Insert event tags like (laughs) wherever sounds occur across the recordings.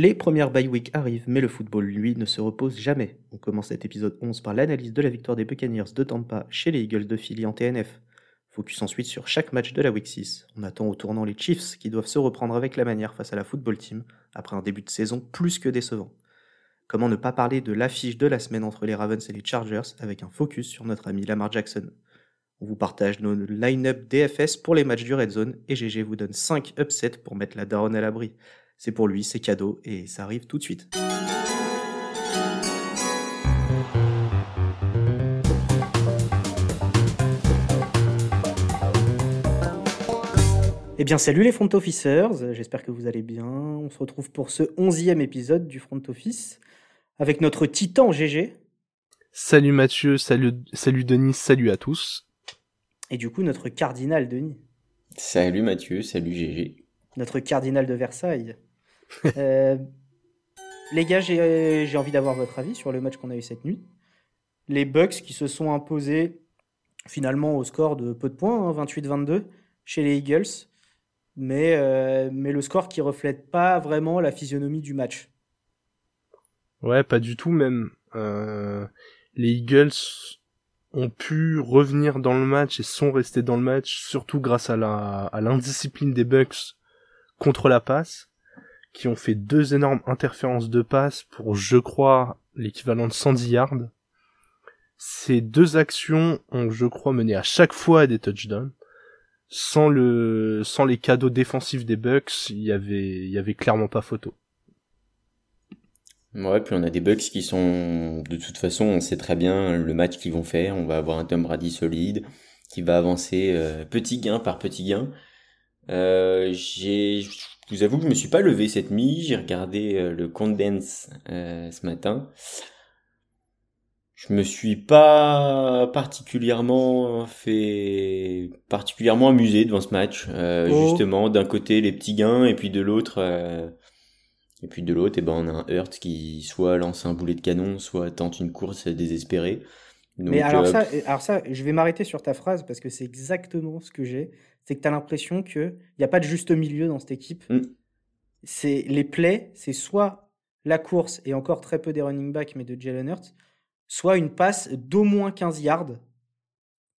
Les premières bye week arrivent, mais le football, lui, ne se repose jamais. On commence cet épisode 11 par l'analyse de la victoire des Buccaneers de Tampa chez les Eagles de Philly en TNF. Focus ensuite sur chaque match de la week 6. On attend au tournant les Chiefs qui doivent se reprendre avec la manière face à la football team après un début de saison plus que décevant. Comment ne pas parler de l'affiche de la semaine entre les Ravens et les Chargers avec un focus sur notre ami Lamar Jackson. On vous partage nos line-up DFS pour les matchs du Red Zone et GG vous donne 5 upsets pour mettre la daronne à l'abri. C'est pour lui, c'est cadeau et ça arrive tout de suite. Eh bien, salut les front officers, j'espère que vous allez bien. On se retrouve pour ce onzième épisode du front office avec notre titan GG. Salut Mathieu, salut, salut Denis, salut à tous. Et du coup, notre cardinal Denis. Salut Mathieu, salut GG. Notre cardinal de Versailles. (laughs) Euh, les gars, j'ai envie d'avoir votre avis sur le match qu'on a eu cette nuit. Les Bucks qui se sont imposés finalement au score de peu de points, 28-22, hein, chez les Eagles. Mais, euh, mais le score qui reflète pas vraiment la physionomie du match. Ouais, pas du tout même. Euh, les Eagles ont pu revenir dans le match et sont restés dans le match, surtout grâce à l'indiscipline des Bucks contre la passe qui ont fait deux énormes interférences de passe pour, je crois, l'équivalent de 110 yards. Ces deux actions ont, je crois, mené à chaque fois à des touchdowns. Sans le, sans les cadeaux défensifs des Bucks, il y avait, il y avait clairement pas photo. Ouais, puis on a des Bucks qui sont, de toute façon, on sait très bien le match qu'ils vont faire. On va avoir un Tom Brady solide qui va avancer euh, petit gain par petit gain. Euh, j'ai, vous avoue que je me suis pas levé cette nuit, j'ai regardé euh, le condense euh, ce matin. Je me suis pas particulièrement fait particulièrement amusé devant ce match. Euh, oh. Justement, d'un côté les petits gains et puis de l'autre et puis de l'autre, et eh ben on a un Hurt qui soit lance un boulet de canon, soit tente une course désespérée. Mais alors ça, alors ça, je vais m'arrêter sur ta phrase parce que c'est exactement ce que j'ai c'est que tu as l'impression qu'il n'y a pas de juste milieu dans cette équipe. Mm. C'est Les plays, c'est soit la course et encore très peu des running backs, mais de Jalen Hurts, soit une passe d'au moins 15 yards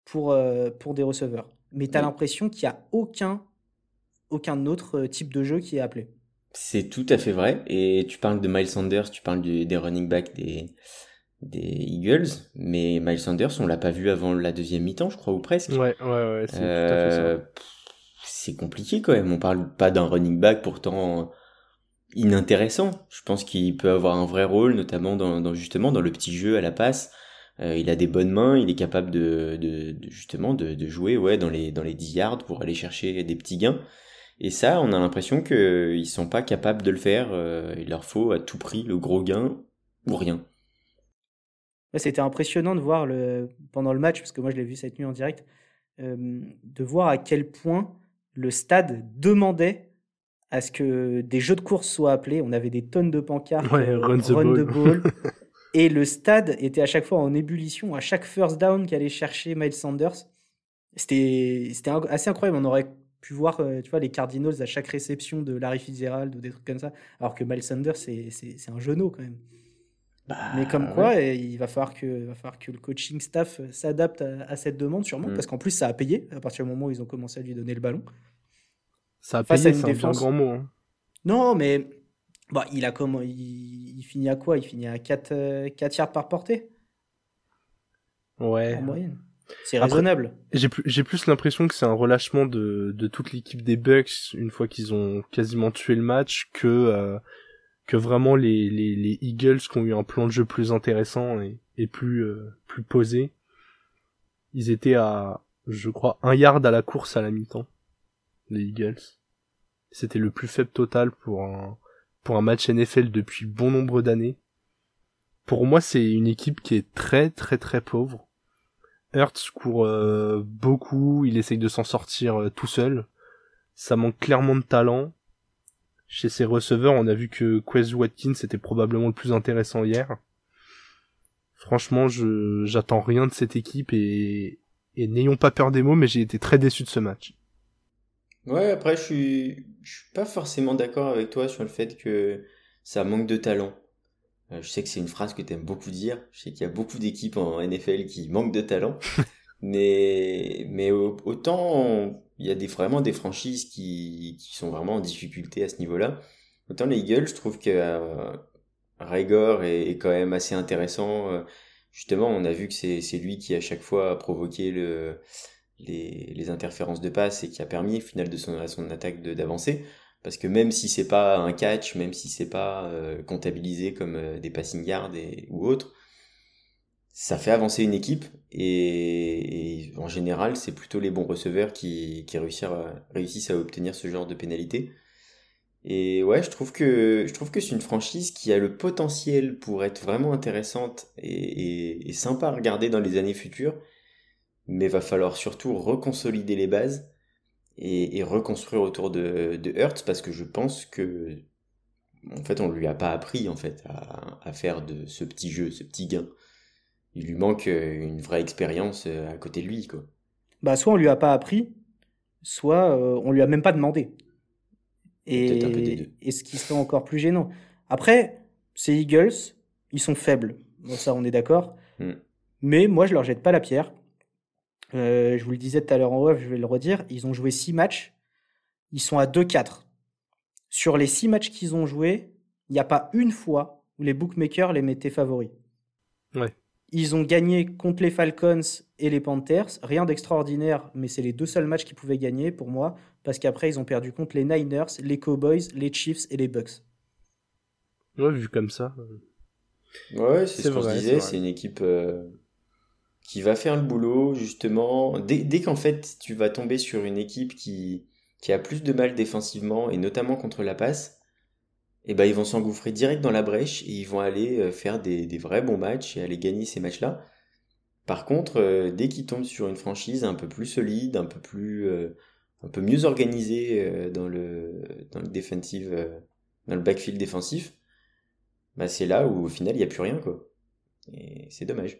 pour, euh, pour des receveurs. Mais tu as mm. l'impression qu'il n'y a aucun, aucun autre euh, type de jeu qui est appelé. C'est tout à fait vrai. Et tu parles de Miles Sanders, tu parles des running backs des, des Eagles, mais Miles Sanders, on l'a pas vu avant la deuxième mi-temps, je crois, ou presque. Ouais, ouais, ouais, c'est euh, C'est compliqué quand même. On parle pas d'un running back pourtant inintéressant. Je pense qu'il peut avoir un vrai rôle, notamment dans, justement dans le petit jeu à la passe. Euh, il a des bonnes mains, il est capable de, de, justement de, de, jouer ouais dans les dans les 10 yards pour aller chercher des petits gains. Et ça, on a l'impression qu'ils sont pas capables de le faire. Euh, il leur faut à tout prix le gros gain ou rien. C'était impressionnant de voir le, pendant le match, parce que moi je l'ai vu cette nuit en direct, euh, de voir à quel point le stade demandait à ce que des jeux de course soient appelés. On avait des tonnes de pancartes, euh, run, the ball. (laughs) et le stade était à chaque fois en ébullition. À chaque first down qu'allait chercher Miles Sanders, c'était assez incroyable. On aurait pu voir euh, tu vois, les Cardinals à chaque réception de Larry Fitzgerald ou des trucs comme ça, alors que Miles Sanders, c'est un genou quand même. Bah, mais comme quoi, il va falloir que, va falloir que le coaching staff s'adapte à, cette demande, sûrement, mm. parce qu'en plus, ça a payé à partir du moment où ils ont commencé à lui donner le ballon. Ça a payé, c'est un grand mot. Hein. Non, mais bah, il, a comment, il, finit à quoi? Il finit à 4, 4 yards par portée? Ouais. En moyenne. C'est raisonnable. J'ai plus, plus l'impression que c'est un relâchement de, de toute l'équipe des Bucks une fois qu'ils ont quasiment tué le match que euh, que vraiment les, les, les, Eagles qui ont eu un plan de jeu plus intéressant et, et plus, euh, plus posé, ils étaient à, je crois, un yard à la course à la mi-temps, les Eagles. C'était le plus faible total pour un, pour un match NFL depuis bon nombre d'années. Pour moi, c'est une équipe qui est très très très pauvre. Hertz court euh, beaucoup, il essaye de s'en sortir euh, tout seul. Ça manque clairement de talent. Chez ses receveurs, on a vu que Quez Watkins était probablement le plus intéressant hier. Franchement, je j'attends rien de cette équipe et, et n'ayons pas peur des mots, mais j'ai été très déçu de ce match. Ouais, après je suis je suis pas forcément d'accord avec toi sur le fait que ça manque de talent. Euh, je sais que c'est une phrase que tu aimes beaucoup dire. Je sais qu'il y a beaucoup d'équipes en NFL qui manquent de talent. (laughs) mais, mais autant il y a des, vraiment des franchises qui, qui sont vraiment en difficulté à ce niveau-là. Autant les Eagles, je trouve que euh, est, quand même assez intéressant. Euh, justement, on a vu que c'est lui qui à chaque fois a provoqué le, les, les interférences de passe et qui a permis au final de son, à son attaque d'avancer. Parce que même si c'est pas un catch, même si c'est pas euh, comptabilisé comme euh, des passing yards ou autre, ça fait avancer une équipe et, en général c'est plutôt les bons receveurs qui, réussissent, à, obtenir ce genre de pénalité. Et ouais, je trouve que je trouve que c'est une franchise qui a le potentiel pour être vraiment intéressante et, et, sympa à regarder dans les années futures, mais va falloir surtout reconsolider les bases et, reconstruire autour de, de Hertz parce que je pense que en fait on lui a pas appris en fait à, à, faire de ce petit jeu, ce petit gain. Il lui manque euh, une vraie expérience euh, à côté de lui quoi. Bah soit on lui a pas appris, soit euh, on lui a même pas demandé. Et, et ce qui serait encore plus gênant. Après, ces Eagles, ils sont faibles. Bon, ça, on est d'accord. Hmm. Mais moi, je leur jette pas la pierre. Euh, je vous le disais tout à l'heure en off, je vais le redire. Ils ont joué 6 matchs. Ils sont à 2-4. Sur les 6 matchs qu'ils ont joués, il n'y a pas une fois où les bookmakers les mettaient favoris. Ouais. Ils ont gagné contre les Falcons et les Panthers. Rien d'extraordinaire, mais c'est les deux seuls matchs qu'ils pouvaient gagner pour moi. Parce qu'après, ils ont perdu contre les Niners, les Cowboys, les Chiefs et les Bucks. Ouais, vu comme ça. Ouais, c'est ce qu'on se disait. C'est une équipe. Euh, qui va faire le boulot justement dès, dès qu'en fait tu vas tomber sur une équipe qui, qui a plus de mal défensivement et notamment contre la passe, et eh ben ils vont s'engouffrer direct dans la brèche et ils vont aller euh, faire des, des vrais bons matchs et aller gagner ces matchs-là. Par contre, euh, dès qu'ils tombent sur une franchise un peu plus solide, un peu plus euh, un peu mieux organisée dans le dans le defensive dans le backfield défensif, bah c'est là où au final il n'y a plus rien quoi. Et c'est dommage.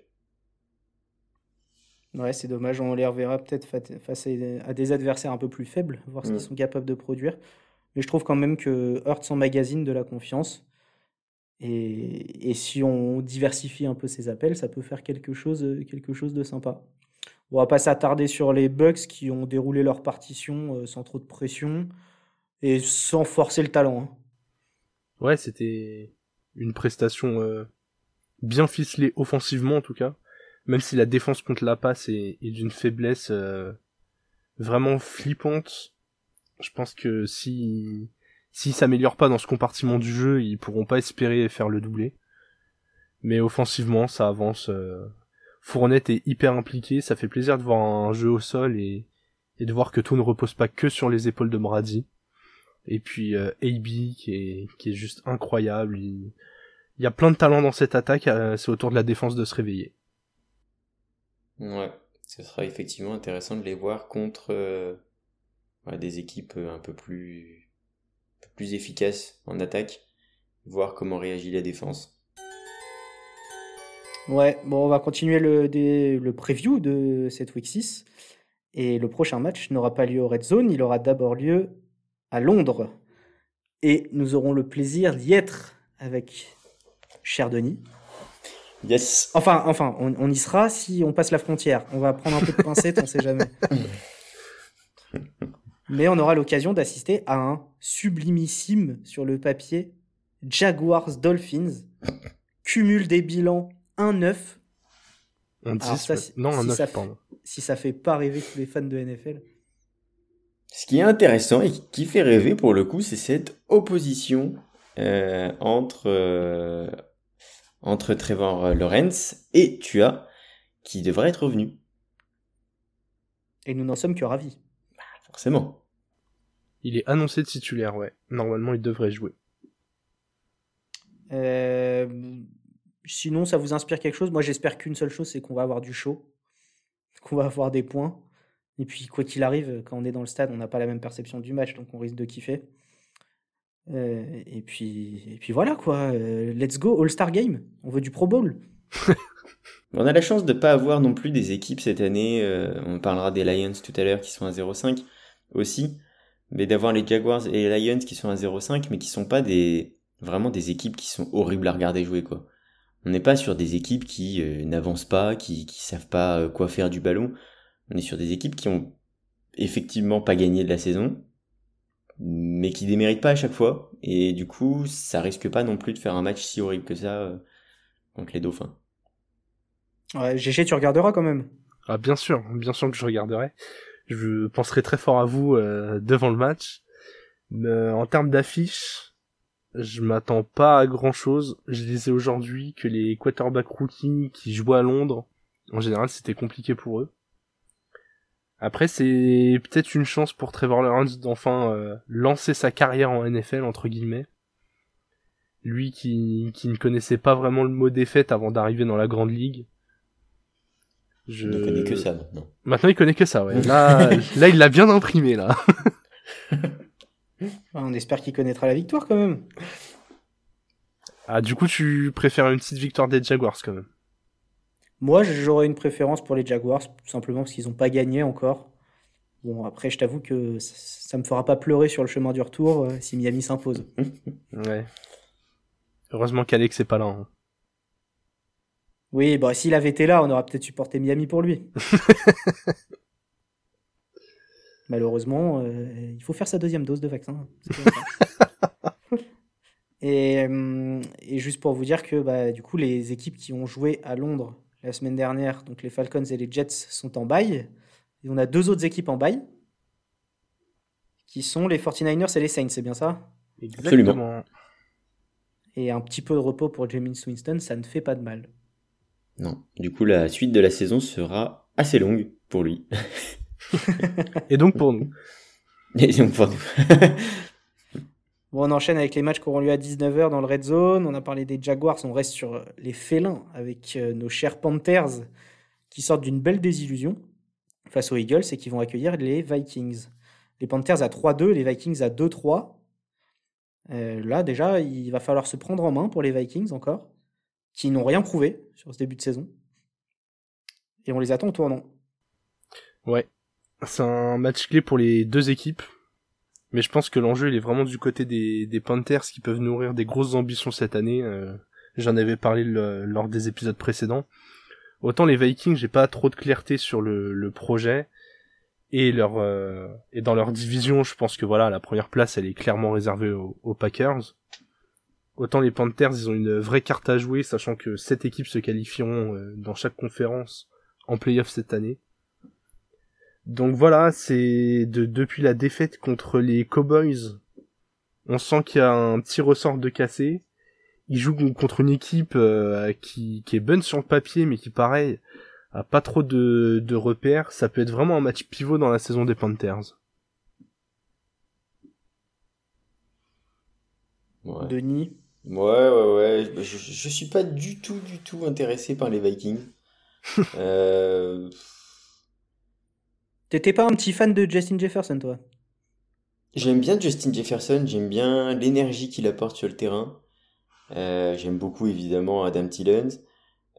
Ouais, c'est dommage. On les reverra peut-être face à des adversaires un peu plus faibles, voir ce qu'ils mm. sont capables de produire. Mais je trouve quand même que Hurts magazine de la confiance. Et, et, si on diversifie un peu ses appels, ça peut faire quelque chose, quelque chose de sympa. On va pas s'attarder sur les Bucks qui ont déroulé leur partition euh, sans trop de pression et sans forcer le talent. Hein. Ouais, c'était une prestation euh, bien ficelée offensivement en tout cas même si la défense contre la passe est, d'une faiblesse euh, vraiment flippante, je pense que si s'ils s'améliorent pas dans ce compartiment du jeu, ils pourront pas espérer faire le doublé. Mais offensivement, ça avance. Euh... Fournette est hyper impliqué, ça fait plaisir de voir un jeu au sol et, de voir que tout ne repose pas que sur les épaules de Brady. Et puis euh, AB qui est, qui est juste incroyable. Il, il y a plein de talents dans cette attaque, euh, c'est autour de la défense de se réveiller. Ouais, ce sera effectivement intéressant de les voir contre euh, des équipes euh, un peu plus, plus efficaces en attaque, voir comment réagit la défense. Ouais, bon, on va continuer le, le preview de cette week 6. Et le prochain match n'aura pas lieu au Red Zone, il aura d'abord lieu à Londres. Et nous aurons le plaisir d'y être avec cher Denis. Yes. Enfin, enfin, on, y sera si on passe la frontière. On va prendre un peu de (laughs) pincette, on sait jamais. (laughs) Mais on aura l'occasion d'assister à un sublimissime sur le papier Jaguars Dolphins. (laughs) Cumul des bilans 1-9. non, un 9, ça, Si ça fait pas rêver tous les fans de NFL. Ce qui est intéressant et qui fait rêver pour le coup, c'est cette opposition euh, entre, euh, entre Trevor Lawrence et Tua, qui devrait être revenu. Et nous n'en sommes que ravis. Bah, forcément. Il est annoncé de titulaire, ouais. Normalement, il devrait jouer. Euh, sinon, ça vous inspire quelque chose? Moi, j'espère qu'une seule chose, c'est qu'on va avoir du show, (laughs) qu'on va avoir des points. Et puis, quoi qu'il arrive, quand on est dans le stade, on n'a pas la même perception du match, donc on risque de kiffer. Euh, et, puis, et puis voilà quoi, euh, let's go, All-Star Game, on veut du Pro Bowl. (laughs) on a la chance de ne pas avoir non plus des équipes cette année, euh, on parlera des Lions tout à l'heure qui sont à 0,5 aussi, mais d'avoir les Jaguars et les Lions qui sont à 0,5 mais qui sont pas des vraiment des équipes qui sont horribles à regarder jouer, quoi. On n'est pas sur des équipes qui euh, n'avancent pas, qui, qui savent pas euh, quoi faire du ballon. On est sur des équipes qui ont effectivement pas gagné de la saison, mais qui déméritent pas à chaque fois. Et du coup, ça risque pas non plus de faire un match si horrible que ça euh, contre les Dauphins. Ouais, GG, tu regarderas quand même. Ah bien sûr, bien sûr que je regarderai. Je penserai très fort à vous devant le match. en termes d'affiches, je m'attends pas à grand chose. Je disais aujourd'hui que les quarterback rookies qui jouent à Londres, en général, c'était compliqué pour eux. Après, c'est peut-être une chance pour Trevor Lawrence d'enfin euh, lancer sa carrière en NFL, entre guillemets. Lui qui, qui ne connaissait pas vraiment le mot défaite avant d'arriver dans la grande ligue. Je... Il ne connaît que ça maintenant. Maintenant, il connaît que ça, ouais. Là, (laughs) là il l'a bien imprimé, là. (laughs) On espère qu'il connaîtra la victoire quand même. Ah, du coup, tu préfères une petite victoire des Jaguars quand même Moi, j'aurais une préférence pour les Jaguars, tout simplement parce qu'ils n'ont pas gagné encore. Bon, après, je t'avoue que ça me fera pas pleurer sur le chemin du retour euh, si Miami s'impose. ouais. Heureusement qu'Alex n'est pas là. Hein. Oui, bah s'il avait été là, on aurait peut-être supporté Miami pour lui. (laughs) Malheureusement, euh, il faut faire sa deuxième dose de vaccin. (laughs) Euh, et, juste pour vous dire que bah, du coup, les équipes qui ont joué à Londres la semaine dernière, donc les Falcons et les Jets, sont en bail. Et on a deux autres équipes en bail, qui sont les 49ers et les Saints, c'est bien ça? Exactement. Et un petit peu de repos pour James Winston, ça ne fait pas de mal. Non, du coup, la suite de la saison sera assez longue pour lui. Et donc pour nous. (laughs) Et donc pour nous. (laughs) bon, on enchaîne avec les matchs qui auront lieu à 19h dans le Red Zone. On a parlé des Jaguars, on reste sur les félins avec euh, nos chers Panthers qui sortent d'une belle désillusion face aux Eagles et qui vont accueillir les Vikings. Les Panthers à 3-2, les Vikings à 2-3. Euh, là, déjà, il va falloir se prendre en main pour les Vikings encore, qui n'ont rien prouvé sur ce début de saison. Et on les attend au tournant. Ouais, c'est un match clé pour les deux équipes. Mais je pense que l'enjeu il est vraiment du côté des, Panthers qui peuvent nourrir des grosses ambitions cette année. Euh, j'en avais parlé lors des épisodes précédents. Autant les Vikings, j'ai pas trop de clarté sur le, le projet et leur euh, et dans leur division, je pense que voilà, la première place elle est clairement réservée aux, Packers. Autant les Panthers, ils ont une vraie carte à jouer, sachant que sept équipes se qualifieront euh, dans chaque conférence en playoff cette année. Donc voilà, c'est de, depuis la défaite contre les Cowboys, on sent qu'il y a un petit ressort de cassé. Ils jouent contre une équipe euh, qui, qui est bonne sur le papier, mais qui pareil a pas trop de, de repères. Ça peut être vraiment un match pivot dans la saison des Panthers. Ouais. Denis. Ouais, ouais, ouais. Je, je, suis pas du tout, du tout intéressé par les Vikings. (laughs) euh, T'étais pas un petit fan de Justin Jefferson, toi? J'aime bien Justin Jefferson, j'aime bien l'énergie qu'il apporte sur le terrain. Euh, j'aime beaucoup évidemment Adam Thielen.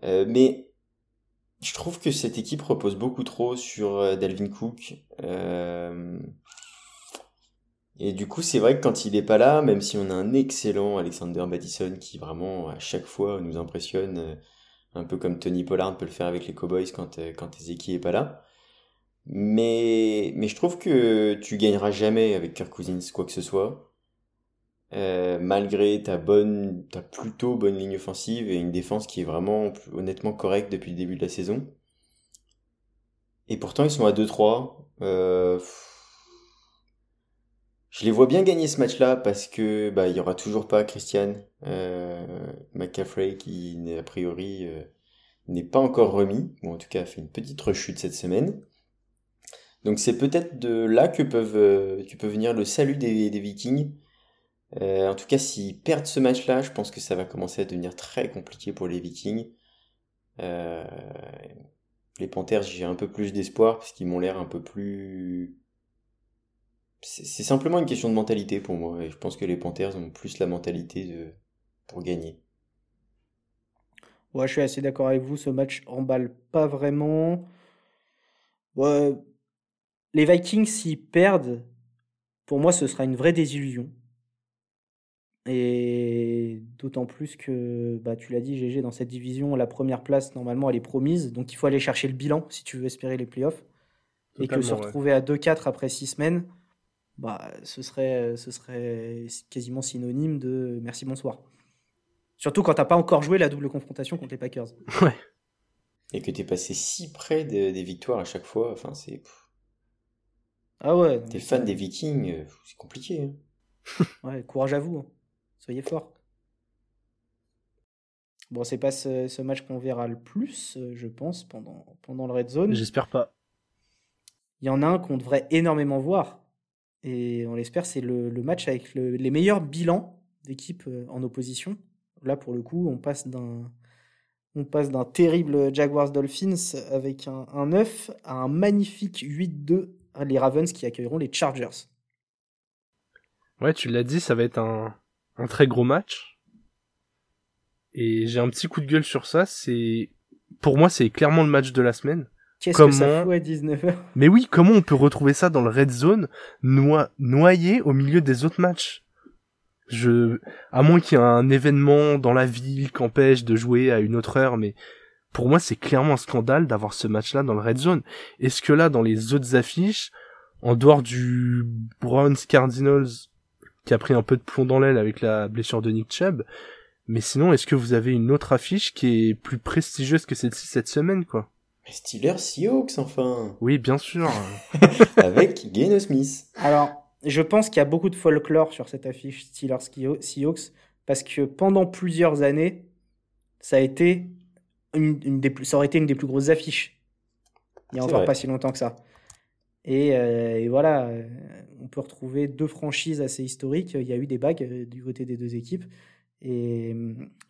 Euh, mais je trouve que cette équipe repose beaucoup trop sur euh, Dalvin Cook. Et du coup, c'est vrai que quand il est pas là, même si on a un excellent Alexander Madison qui vraiment à chaque fois nous impressionne, un peu comme Tony Pollard peut le faire avec les Cowboys quand, quand Ezeki est pas là. Mais, mais je trouve que tu gagneras jamais avec Kirk Cousins quoi que ce soit. Euh, malgré ta bonne, ta plutôt bonne ligne offensive et une défense qui est vraiment honnêtement correcte depuis le début de la saison. Et pourtant ils sont à 2-3. Euh, je les vois bien gagner ce match-là parce que bah il y aura toujours pas Christian euh, McCaffrey qui a priori euh, n'est pas encore remis ou en tout cas fait une petite rechute cette semaine. Donc c'est peut-être de là que, peuvent, euh, que peut venir le salut des, des Vikings. Euh, en tout cas, s'ils perdent ce match-là, je pense que ça va commencer à devenir très compliqué pour les Vikings. Les Panthers, j'ai un peu plus d'espoir parce qu'ils m'ont l'air un peu plus... C'est simplement une question de mentalité pour moi. Et je pense que les Panthers ont plus la mentalité de... pour gagner. Ouais, je suis assez d'accord avec vous. Ce match emballe pas vraiment. Ouais, les Vikings, s'ils perdent, pour moi, ce sera une vraie désillusion. Et d'autant plus que, bah, tu l'as dit, GG, dans cette division, la première place, normalement, elle est promise. Donc il faut aller chercher le bilan si tu veux espérer les playoffs. et que se retrouver à 2-4 après 6 semaines, bah, ce, serait, ce serait quasiment synonyme de merci, bonsoir. Surtout quand t'as pas encore joué la double confrontation contre les Packers. (laughs) Ouais. Et que t'es passé si près des victoires à chaque fois. Enfin, c'est. Ah ouais. T'es fan des Vikings, euh, c'est compliqué. Hein. (laughs) ouais, courage à vous. Hein. Soyez forts. Bon, c'est pas ce, match qu'on verra le plus, euh, je pense, pendant, pendant le Red Zone. J'espère pas. Il y en a un qu'on devrait énormément voir. Et on l'espère, c'est le, match avec les meilleurs bilans d'équipes euh, en opposition. Là, pour le coup, on passe d'un. Terrible Jaguars Dolphins avec un, un 9 à un magnifique 8-2 les Ravens qui accueilleront les Chargers. Ouais, tu l'as dit, ça va être un, très gros match. Et j'ai un petit coup de gueule sur ça. Pour moi, c'est clairement le match de la semaine. Qu'est-ce que ça fout à 19h Mais oui, comment on peut retrouver ça dans le red zone, noyé au milieu des autres matchs? Je, à moins qu'il y ait un événement dans la ville qui empêche de jouer à une autre heure, mais pour moi, c'est clairement un scandale d'avoir ce match-là dans le red zone. Est-ce que là, dans les autres affiches, en dehors du Browns Cardinals qui a pris un peu de plomb dans l'aile avec la blessure de Nick Chubb. Mais sinon, est-ce que vous avez une autre affiche qui est plus prestigieuse que celle-ci cette semaine, quoi? Steelers Seahawks, enfin Oui, bien sûr (laughs) Avec Geno Smith. Alors, je pense qu'il y a beaucoup de folklore sur cette affiche Steelers Seahawks, parce que pendant plusieurs années, ça a été une, des plus, ça aurait été une des plus grosses affiches. Il y a encore pas si longtemps que ça. Euh, et, voilà, on peut retrouver deux franchises assez historiques. Il y a eu des bagues euh, du côté des deux équipes. Et,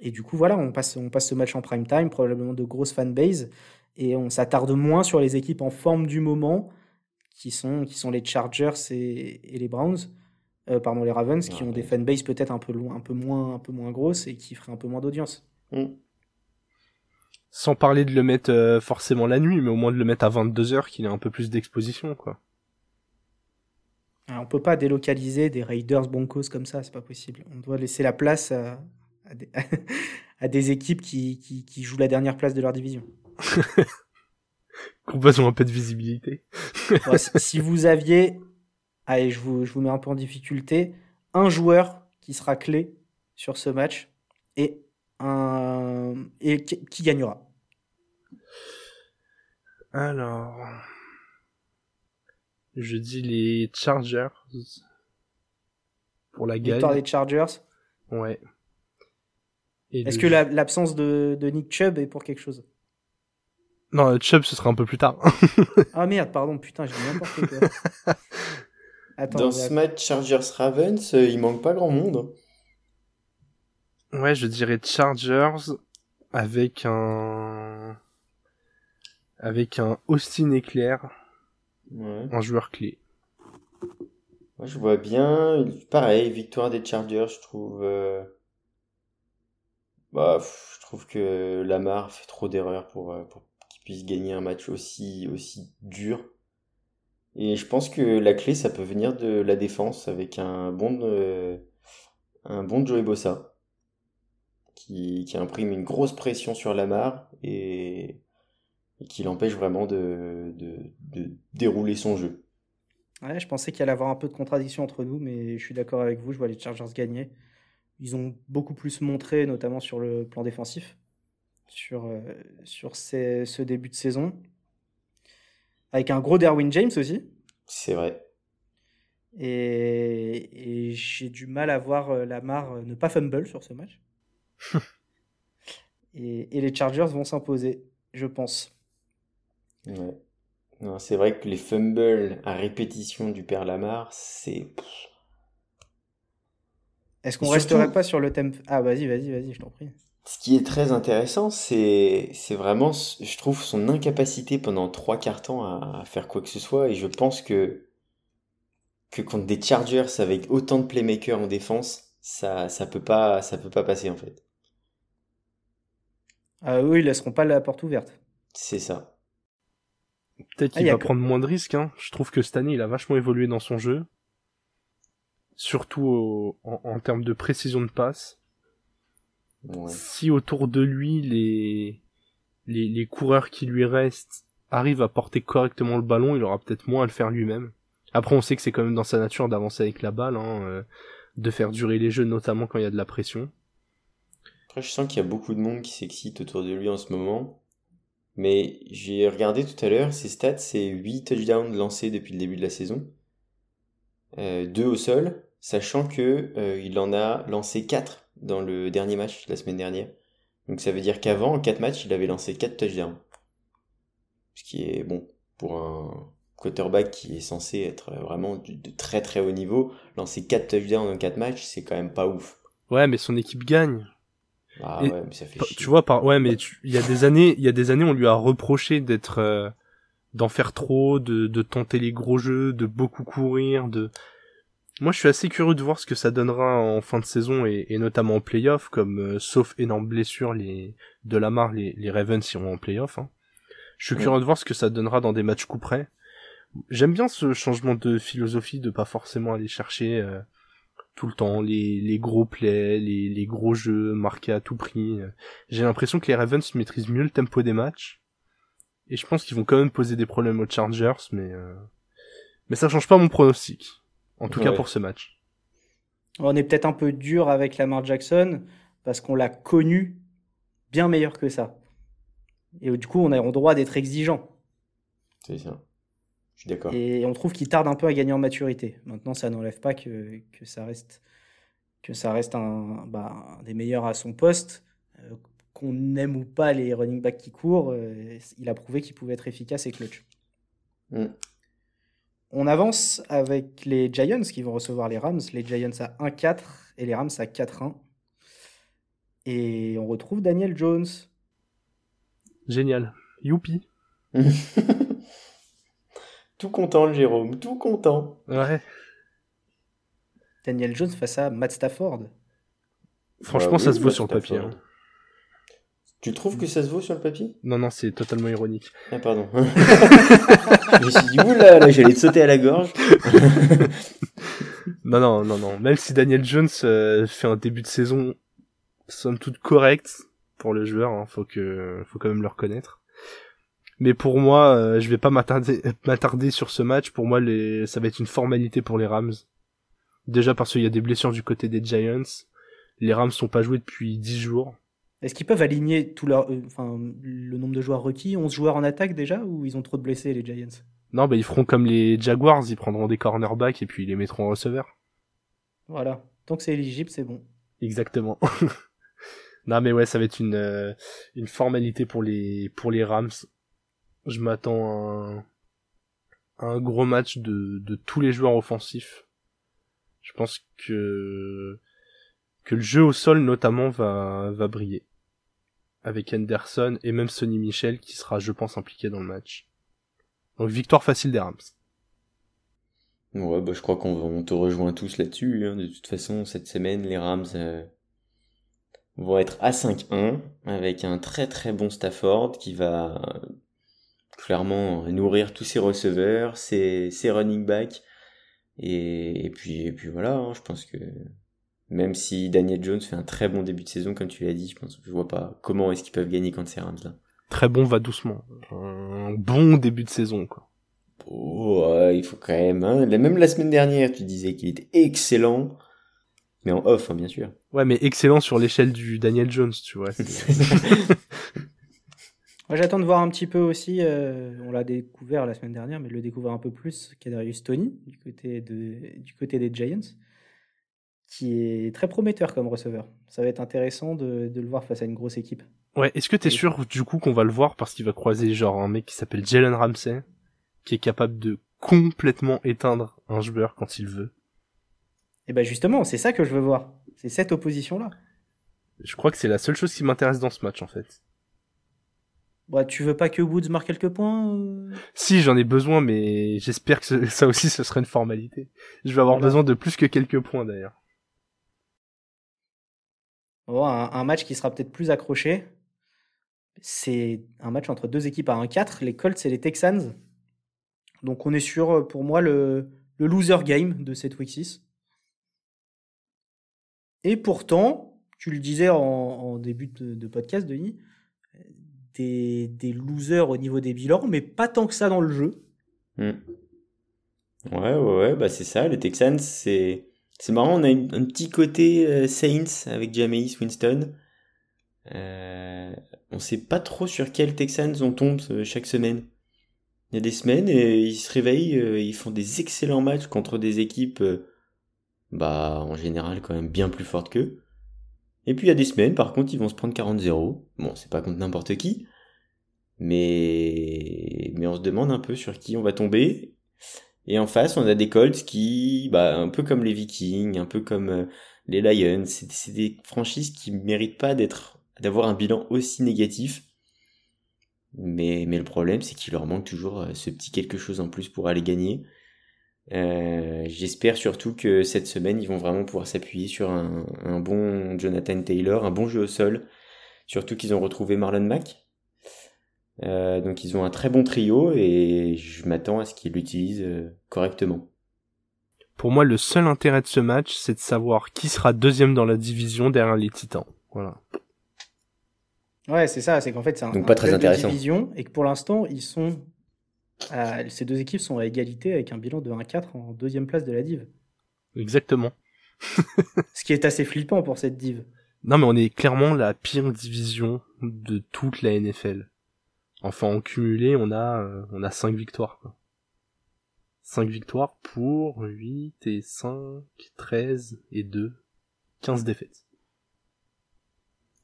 du coup, voilà, on passe, on passe ce match en prime time, probablement de grosses fanbase. Et on s'attarde moins sur les équipes en forme du moment, qui sont, qui sont les Chargers et, les Browns. pardon, les Ravens, qui ont des fanbases peut-être un, peu un, peu moins, un peu moins grosses et qui feraient un peu moins d'audience. Mm. Sans parler de le mettre euh, forcément la nuit, mais au moins de le mettre à 22h, qu'il ait un peu plus d'exposition, quoi. Ah, on peut pas délocaliser des Raiders Broncos comme ça, c'est pas possible. On doit laisser la place à, (laughs) des, équipes qui, qui, jouent la dernière place de leur division. (laughs) Besoin un peu de visibilité. (laughs) si vous aviez, allez, je vous, je vous mets un peu en difficulté, un joueur qui sera clé sur ce match et et qui, gagnera Alors, je dis les Chargers pour la gagne. Victoire des Chargers. Ouais. Est-ce que l'absence de, Nick Chubb est pour quelque chose? Non, Chubb ce sera un peu plus tard. (laughs) ah merde, pardon, putain, j'ai n'importe quoi. (laughs) Dans ce match Chargers-Ravens, euh, il manque pas grand monde. Ouais, je dirais Chargers avec un avec un Austin Éclair, un joueur clé. Moi, je vois bien, pareil, victoire des Chargers, je trouve. Euh, bah, je trouve que Lamar fait trop d'erreurs pour, euh, pour puisse gagner un match aussi aussi dur. Et je pense que la clé, ça peut venir de la défense avec un bon euh, un bon Joey Bossa qui, imprime une grosse pression sur Lamar et, qui l'empêche vraiment de, de, dérouler son jeu. Ouais, je pensais qu'il allait y avoir un peu de contradiction entre nous, mais je suis d'accord avec vous, je vois les Chargers gagner. Ils ont beaucoup plus montré, notamment sur le plan défensif, sur, euh, ce début de saison. Avec un gros Derwin James aussi. C'est vrai. Et, et j'ai du mal à voir euh, Lamar euh, ne pas fumble sur ce match. (laughs) et, les Chargers vont s'imposer, je pense. Ouais. c'est vrai que les fumbles à répétition du père Lamar, c'est. Est-ce qu'on resterait pas sur le thème Ah, vas-y, vas-y, vas-y, je t'en prie. Ce qui est très intéressant, c'est, c'est vraiment, je trouve, son incapacité pendant trois quarts temps à, faire quoi que ce soit. Et je pense que, que contre des Chargers avec autant de playmakers en défense, ça, ça peut pas, ça peut pas passer en fait. Ah eux, ils laisseront pas la porte ouverte. C'est ça. Peut-être ah, qu'il va prendre moins de risques. Hein. Je trouve que cette année, il a vachement évolué dans son jeu. surtout en, termes de précision de passe. Si autour de lui, les, les, les coureurs qui lui restent arrivent à porter correctement le ballon, il aura peut-être moins à le faire lui-même. Après, on sait que c'est quand même dans sa nature d'avancer avec la balle, hein, euh, de faire durer les jeux, notamment quand il y a de la pression. Après, je sens qu'il y a beaucoup de monde qui s'excite autour de lui en ce moment. Mais j'ai regardé tout à l'heure, ses stats, c'est 8 touchdowns lancés depuis le début de la saison. Euh, 2 au sol, sachant que euh, il en a lancé 4 dans le dernier match la semaine dernière. Donc ça veut dire qu'avant, en 4 matchs, il avait lancé 4 touchdowns. Ce qui est bon pour un quarterback qui est censé être vraiment de très très haut niveau. Lancer 4 touchdowns en 4 matchs, c'est quand même pas ouf. Ouais, mais son équipe gagne. Ah ouais, mais ça fait chier. Tu vois, par... ouais, mais il y a des années, il y a des années, on lui a reproché d'être, euh, d'en faire trop, de, de tenter les gros jeux, de beaucoup courir, de, moi, je suis assez curieux de voir ce que ça donnera en fin de saison et, notamment en playoff, comme euh, sauf énorme blessure, les de la marre, les, les Ravens iront en playoff. Hein. Je suis curieux de voir ce que ça donnera dans des matchs coup près. J'aime bien ce changement de philosophie de pas forcément aller chercher euh, tout le temps les, les gros plays, les, les gros jeux marqués à tout prix. J'ai l'impression que les Ravens maîtrisent mieux le tempo des matchs. Et je pense qu'ils vont quand même poser des problèmes aux Chargers, mais euh... mais ça change pas mon pronostic. En tout cas pour ce match. On est peut-être un peu dur avec Lamar Jackson parce qu'on l'a connu bien meilleur que ça. Et du coup, on a le droit d'être exigeant. C'est ça. Je suis d'accord. Et on trouve qu'il tarde un peu à gagner en maturité. Maintenant, ça n'enlève pas que, que, ça reste, que ça reste un, bah, des meilleurs à son poste. Euh, qu'on aime ou pas les running backs qui courent, euh, il a prouvé qu'il pouvait être efficace et clutch. On avance avec les Giants qui vont recevoir les Rams. Les Giants à 1-4 et les Rams à 4-1. Et on retrouve Daniel Jones. Génial. Youpi. (laughs) tout content le Jérôme, tout content. Ouais. Daniel Jones face à Matt Stafford. Franchement, ça se voit sur le papier. Hein. Tu trouves que ça se vaut sur le papier? Non, non, c'est totalement ironique. Ah, pardon. (laughs) je me suis dit, oula, là, j'allais te sauter à la gorge. (laughs) non, non, non, non. Même si Daniel Jones euh, fait un début de saison, somme toute correct pour le joueur, hein, faut que, faut quand même le reconnaître. Mais pour moi, euh, je vais pas m'attarder, m'attarder sur ce match. Pour moi, les, ça va être une formalité pour les Rams. Déjà parce qu'il y a des blessures du côté des Giants. Les Rams sont pas joués depuis 10 jours. Est-ce qu'ils peuvent aligner tout leur, euh, enfin, le nombre de joueurs requis? 11 joueurs en attaque déjà Ou ils ont trop de blessés, les Giants? Non, bah, ils feront comme les Jaguars, ils prendront des cornerbacks et puis ils les mettront en receveur. Voilà. Tant que c'est éligible, c'est bon. Exactement. (laughs) non, mais ouais, ça va être une, euh, une formalité pour les, pour les Rams. Je m'attends à un, un gros match de, de tous les joueurs offensifs. Je pense que que le jeu au sol notamment va, va briller avec Henderson et même Sonny Michel qui sera, je pense, impliqué dans le match. Donc victoire facile des Rams. Ouais, bah, je crois qu'on te rejoint tous là-dessus. Hein. De toute façon, cette semaine, les Rams euh, vont être à 5-1 avec un très très bon Stafford qui va euh, clairement nourrir tous ses receveurs, ses, running backs. Et, puis, et puis voilà, hein, je pense que même si Daniel Jones fait un très bon début de saison, comme tu l'as dit, je pense, je vois pas comment est-ce qu'ils peuvent gagner contre ces Rams là. Très bon va doucement. Un bon début de saison, quoi. Oh, il faut quand même. Hein. Même la semaine dernière, tu disais qu'il était excellent, mais en off, hein, bien sûr. Ouais, mais excellent sur l'échelle du Daniel Jones, tu vois. (laughs) Moi, j'attends de voir un petit peu aussi. Euh, on l'a découvert la semaine dernière, mais le découvrir un peu plus. Kadarius Tony du côté de, du côté des Giants qui est très prometteur comme receveur. Ça va être intéressant de, de le voir face à une grosse équipe. Ouais, est-ce que t'es sûr du coup qu'on va le voir parce qu'il va croiser genre un mec qui s'appelle Jalen Ramsey, qui est capable de complètement éteindre un joueur quand il veut? Et eh ben justement, c'est ça que je veux voir. C'est cette opposition-là. Je crois que c'est la seule chose qui m'intéresse dans ce match en fait. Bah, tu veux pas que Woods marque quelques points euh? Si, j'en ai besoin, mais j'espère que (laughs) ça aussi ce sera une formalité. Je vais avoir besoin de plus que quelques points d'ailleurs un, match qui sera peut-être plus accroché. C'est un match entre deux équipes à 1-4, les Colts et les Texans. Donc on est sur, pour moi, le, loser game de cette week 6. Et pourtant, tu le disais en, début de, podcast, Denis, des, des, losers au niveau des bilans, mais pas tant que ça dans le jeu. Hmm. Ouais, ouais, ouais, bah c'est ça. Les Texans, c'est c'est marrant. On a un petit côté euh, Saints avec Jameis Winston. Euh, on sait pas trop sur quels Texans on tombe euh, chaque semaine. Il y a des semaines et ils se réveillent, euh, ils font des excellents matchs contre des équipes, bah en général quand même bien plus fortes qu'eux. Et puis il y a des semaines, par contre, ils vont se prendre 40-0. Bon, c'est pas contre n'importe qui, mais mais on se demande un peu sur qui on va tomber. Et en face, on a des Colts qui, bah, un peu comme les Vikings, un peu comme les Lions, c'est des franchises qui méritent pas d'être d'avoir un bilan aussi négatif. Mais, mais le problème, c'est qu'il leur manque toujours euh, ce petit quelque chose en plus pour aller gagner. Euh, j'espère surtout que cette semaine, ils vont vraiment pouvoir s'appuyer sur un, un, bon Jonathan Taylor, un bon jeu au sol. Surtout qu'ils ont retrouvé Marlon Mack. Euh, donc ils ont un très bon trio et je m'attends à ce qu'ils l'utilisent correctement. Pour moi, le seul intérêt de ce match, c'est de savoir qui sera deuxième dans la division derrière les Titans. Voilà. Ouais, c'est ça. C'est qu'en fait, c'est un, Donc pas très intéressant. division et que pour l'instant, ils sont. ces deux équipes sont à égalité avec un bilan de 1-4 en deuxième place de la div. Exactement. (laughs) Ce qui est assez flippant pour cette div. Non, mais on est clairement la pire division de toute la NFL. Enfin, en cumulé, on a, euh, on a 5 victoires. Quoi. 5 victoires pour 8 et 5, 13 et 2, 15 défaites.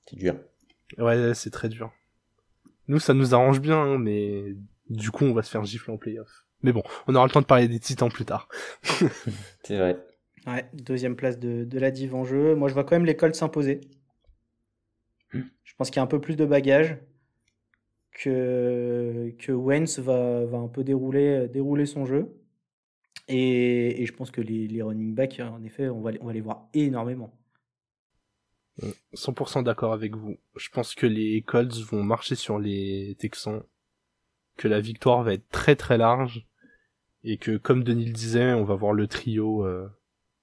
C'est dur. Ouais, c'est très dur. Nous, ça nous arrange bien, hein, mais du coup, on va se faire gifler en playoff. Mais bon, on aura le temps de parler des titans plus tard. (laughs) (laughs) c'est vrai. Ouais, deuxième place de, de, la div en jeu. Moi, je vois quand même l'école s'imposer. Hmm. Je pense qu'il y a un peu plus de bagages que, que Wentz va, va un peu dérouler, dérouler son jeu. Et, et je pense que les, les running backs, en effet, on va, on va les voir énormément. 100% d'accord avec vous. Je pense que les Colts vont marcher sur les Texans, que la victoire va être très très large, et que comme Denis le disait, on va voir le trio euh,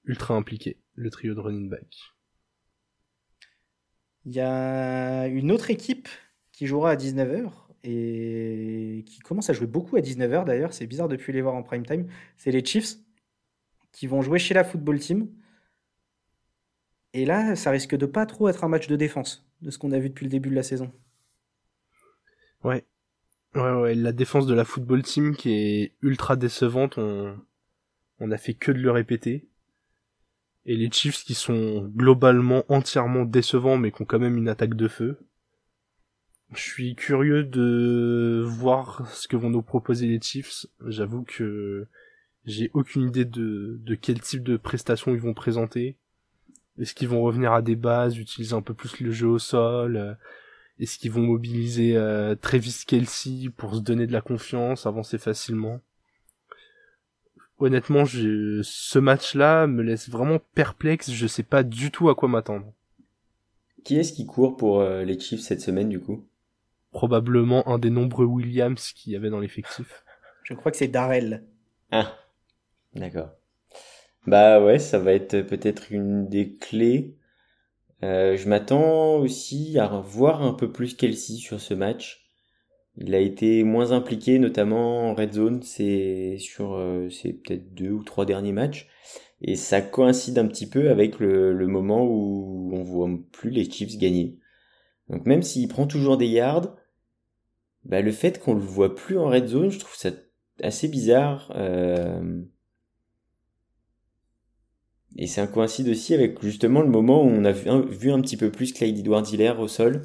ultra impliqué, le trio de running back. Il y a une autre équipe qui jouera à 19h et qui commence à jouer beaucoup à 19h d'ailleurs, c'est bizarre depuis les voir en prime time, c'est les Chiefs qui vont jouer chez la football team. Et là, ça risque de pas trop être un match de défense, de ce qu'on a vu depuis le début de la saison. Ouais. Ouais, ouais, la défense de la football team qui est ultra décevante, on, on a fait que de le répéter. Et les Chiefs qui sont globalement entièrement décevants mais qui ont quand même une attaque de feu. Je suis curieux de voir ce que vont nous proposer les Chiefs. J'avoue que j'ai aucune idée de, de quel type de prestations ils vont présenter. Est-ce qu'ils vont revenir à des bases, utiliser un peu plus le jeu au sol euh, Est-ce qu'ils vont mobiliser euh, Travis Kelsey pour se donner de la confiance, avancer facilement? Honnêtement, ce match-là me laisse vraiment perplexe. Je sais pas du tout à quoi m'attendre. Qui est-ce qui court pour euh, les Chiefs cette semaine du coup? Probablement un des nombreux Williams qu'il y avait dans l'effectif. Je crois que c'est Darrell. Ah, d'accord. Bah ouais, ça va être peut-être une des clés. Euh, je m'attends aussi à voir un peu plus Kelsey sur ce match. Il a été moins impliqué, notamment en red zone, c'est sur euh, c'est peut-être deux ou trois derniers matchs, et ça coïncide un petit peu avec le, le moment où on voit plus les Chiefs gagner. Donc même s'il prend toujours des yards, bah le fait qu'on le voit plus en red zone, je trouve ça assez bizarre. Euh, et un coïncide aussi avec justement le moment où on a vu un, petit peu plus Clyde Edward Hiller au sol.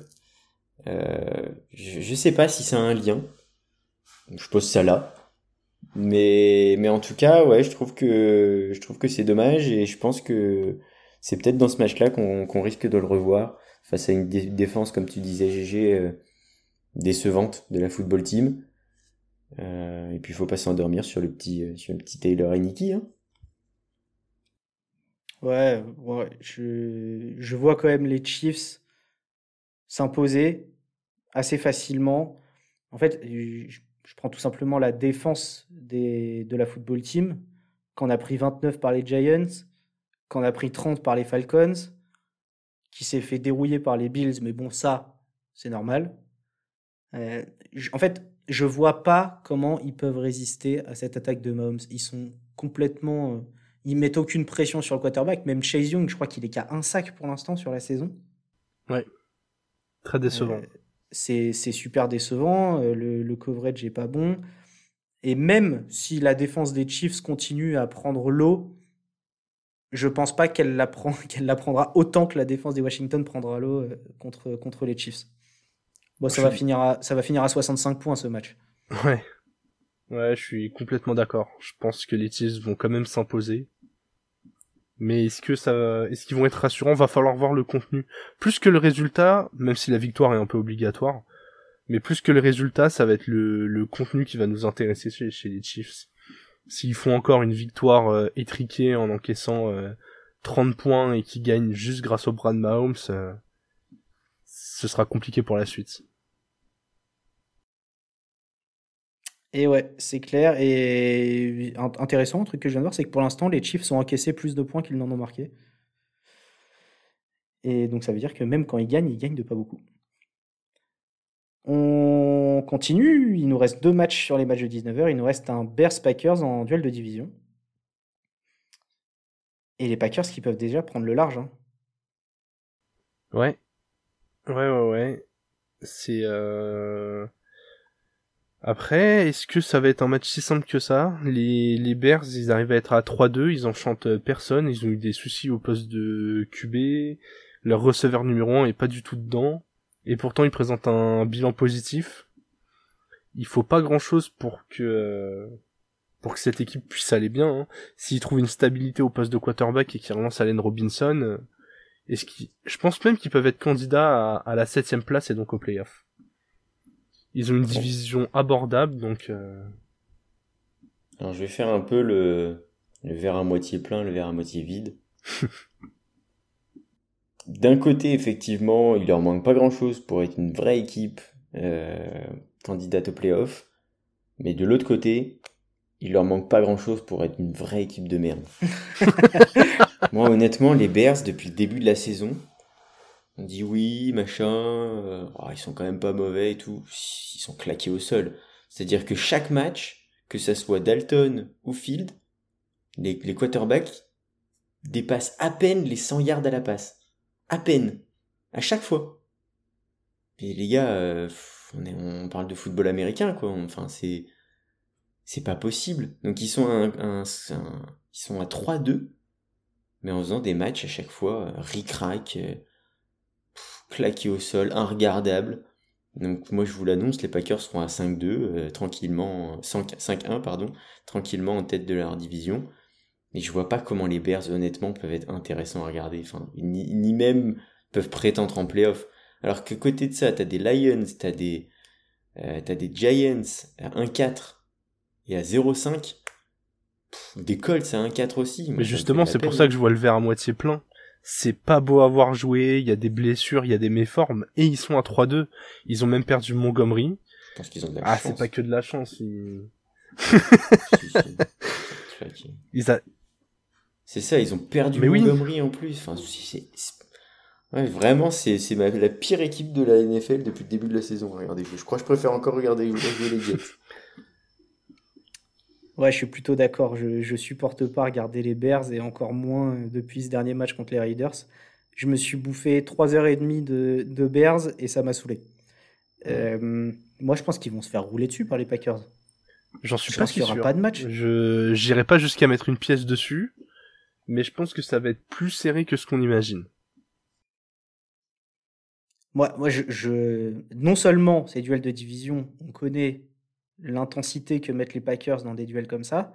Euh, je, sais pas si c'est un lien. Je pose ça là. Mais, mais en tout cas, ouais, je trouve que, je trouve que c'est dommage et je pense que c'est peut-être dans ce match-là qu'on risque de le revoir face à une défense, comme tu disais, GG, décevante de la football team. Euh, et puis il faut pas s'endormir sur le petit, euh, sur le petit Taylor et Nicky, hein. Ouais, je, je vois quand même les Chiefs s'imposer assez facilement. En fait, je, prends tout simplement la défense des, de la football team, qu'on a pris 29 par les Giants, qu'on a pris 30 par les Falcons, qui s'est fait dérouiller par les Bills, mais bon, ça, c'est normal. Euh, en fait, je vois pas comment ils peuvent résister à cette attaque de Mahomes. Ils sont complètement. Euh, ils mettent aucune pression sur le quarterback. Même Chase Young, je crois qu'il est qu'à un sac pour l'instant sur la saison. Ouais. Très décevant. Euh, c'est super décevant. Le, le, coverage est pas bon. Et même si la défense des Chiefs continue à prendre l'eau, je pense pas qu'elle la, (laughs) qu'elle la prendra autant que la défense des Washington prendra l'eau contre, contre les Chiefs. Bon, ça, va finir à, ça va finir à 65 points ce match. Ouais. Ouais, je suis complètement d'accord. Je pense que les Chiefs vont quand même s'imposer. Mais est-ce que ça, est-ce qu'ils vont être rassurants? Va falloir voir le contenu. Plus que le résultat, même si la victoire est un peu obligatoire, mais plus que le résultat, ça va être le, le contenu qui va nous intéresser chez, chez les Chiefs s'ils font encore une victoire euh, étriquée en encaissant 30 euh, points et qui gagnent juste grâce au bras de Mahomes, euh, ce sera compliqué pour la suite. Et ouais, c'est clair. Et intéressant, un truc que je viens de voir, c'est que pour l'instant, les Chiefs ont encaissé plus de points qu'ils n'en ont marqué. Et donc ça veut dire que même quand ils gagnent, ils gagnent de pas beaucoup. On continue. Il nous reste deux matchs sur les matchs de 19h. Il nous reste un Bears Packers en duel de division. Et les Packers qui peuvent déjà prendre le large. Hein. Ouais. Ouais, ouais, ouais. C'est. Euh... Après, est-ce que ça va être un match si simple que ça? Les, les Bears, ils arrivent à être à 3-2, ils enchantent personne, ils ont eu des soucis au poste de QB, leur receveur numéro 1 est pas du tout dedans et pourtant il présente un bilan positif. Il faut pas grand chose pour que pour que cette équipe puisse aller bien. Hein. S'ils trouvent une stabilité au poste de quarterback et qu'ils relancent Allen Robinson, est-ce je pense même qu'ils peuvent être candidats à, la septième place et donc au playoff. Ils ont une division abordable, donc. Euh... Alors je vais faire un peu le le verre à moitié plein, le verre à moitié vide. (laughs) d'un côté, effectivement, il leur manque pas grand-chose pour être une vraie équipe euh, candidate au playoff. Mais de l'autre côté, il leur manque pas grand-chose pour être une vraie équipe de merde. (laughs) Moi, honnêtement, les Bears, depuis le début de la saison, on dit oui, machin, euh, oh, ils sont quand même pas mauvais et tout. Ils sont claqués au sol. C'est-à-dire que chaque match, que ça soit Dalton ou Field, les, quarterbacks dépassent à peine les 100 yards à la passe à peine, à chaque fois. Et les gars, euh, on, parle de football américain, quoi. Enfin, c'est c'est pas possible. Donc ils sont un, un, ils sont à 3-2, mais en faisant des matchs à chaque fois euh, ric-rac, claqués au sol, inregardable. Donc moi je vous l'annonce, les Packers seront à 5-2, tranquillement, 5-1 pardon, tranquillement en tête de leur division. Mais je vois pas comment les Bears, honnêtement, peuvent être intéressants à regarder. Enfin, ni, même peuvent prétendre en playoff. Alors que côté de ça, t'as des Lions, t'as des, euh, t'as des Giants à 1-4 et à 0-5. Des Colts à 1-4 aussi. Mais justement, c'est pour ça que je vois le verre à moitié plein. C'est pas beau à voir jouer, il y a des blessures, il y a des méformes, et ils sont à 3-2. Ils ont même perdu Montgomery. Je pense qu'ils ont de la ah, chance. c'est pas que de la chance. Ils... (laughs) ils a... C'est ça, ils ont perdu Mais Montgomery en plus. Enfin, c'est, ouais, vraiment, c'est, c'est la pire équipe de la NFL depuis le début de la saison. Regardez, je crois que je préfère encore regarder les Jets. Ouais, je suis plutôt d'accord. Je, je supporte pas regarder les Bears et encore moins depuis ce dernier match contre les Raiders. Je me suis bouffé 3h30 de, de Bears et ça m'a saoulé. Euh, moi, je pense qu'ils vont se faire rouler dessus par les Packers. J'en suis pas sûr. qu'il n'y aura pas de match. Je j'irai pas jusqu'à mettre une pièce dessus, mais je pense que ça va être plus serré que ce qu'on imagine. Moi, moi je, non seulement ces duels de division, on connaît l'intensité que mettent les Packers dans des duels comme ça.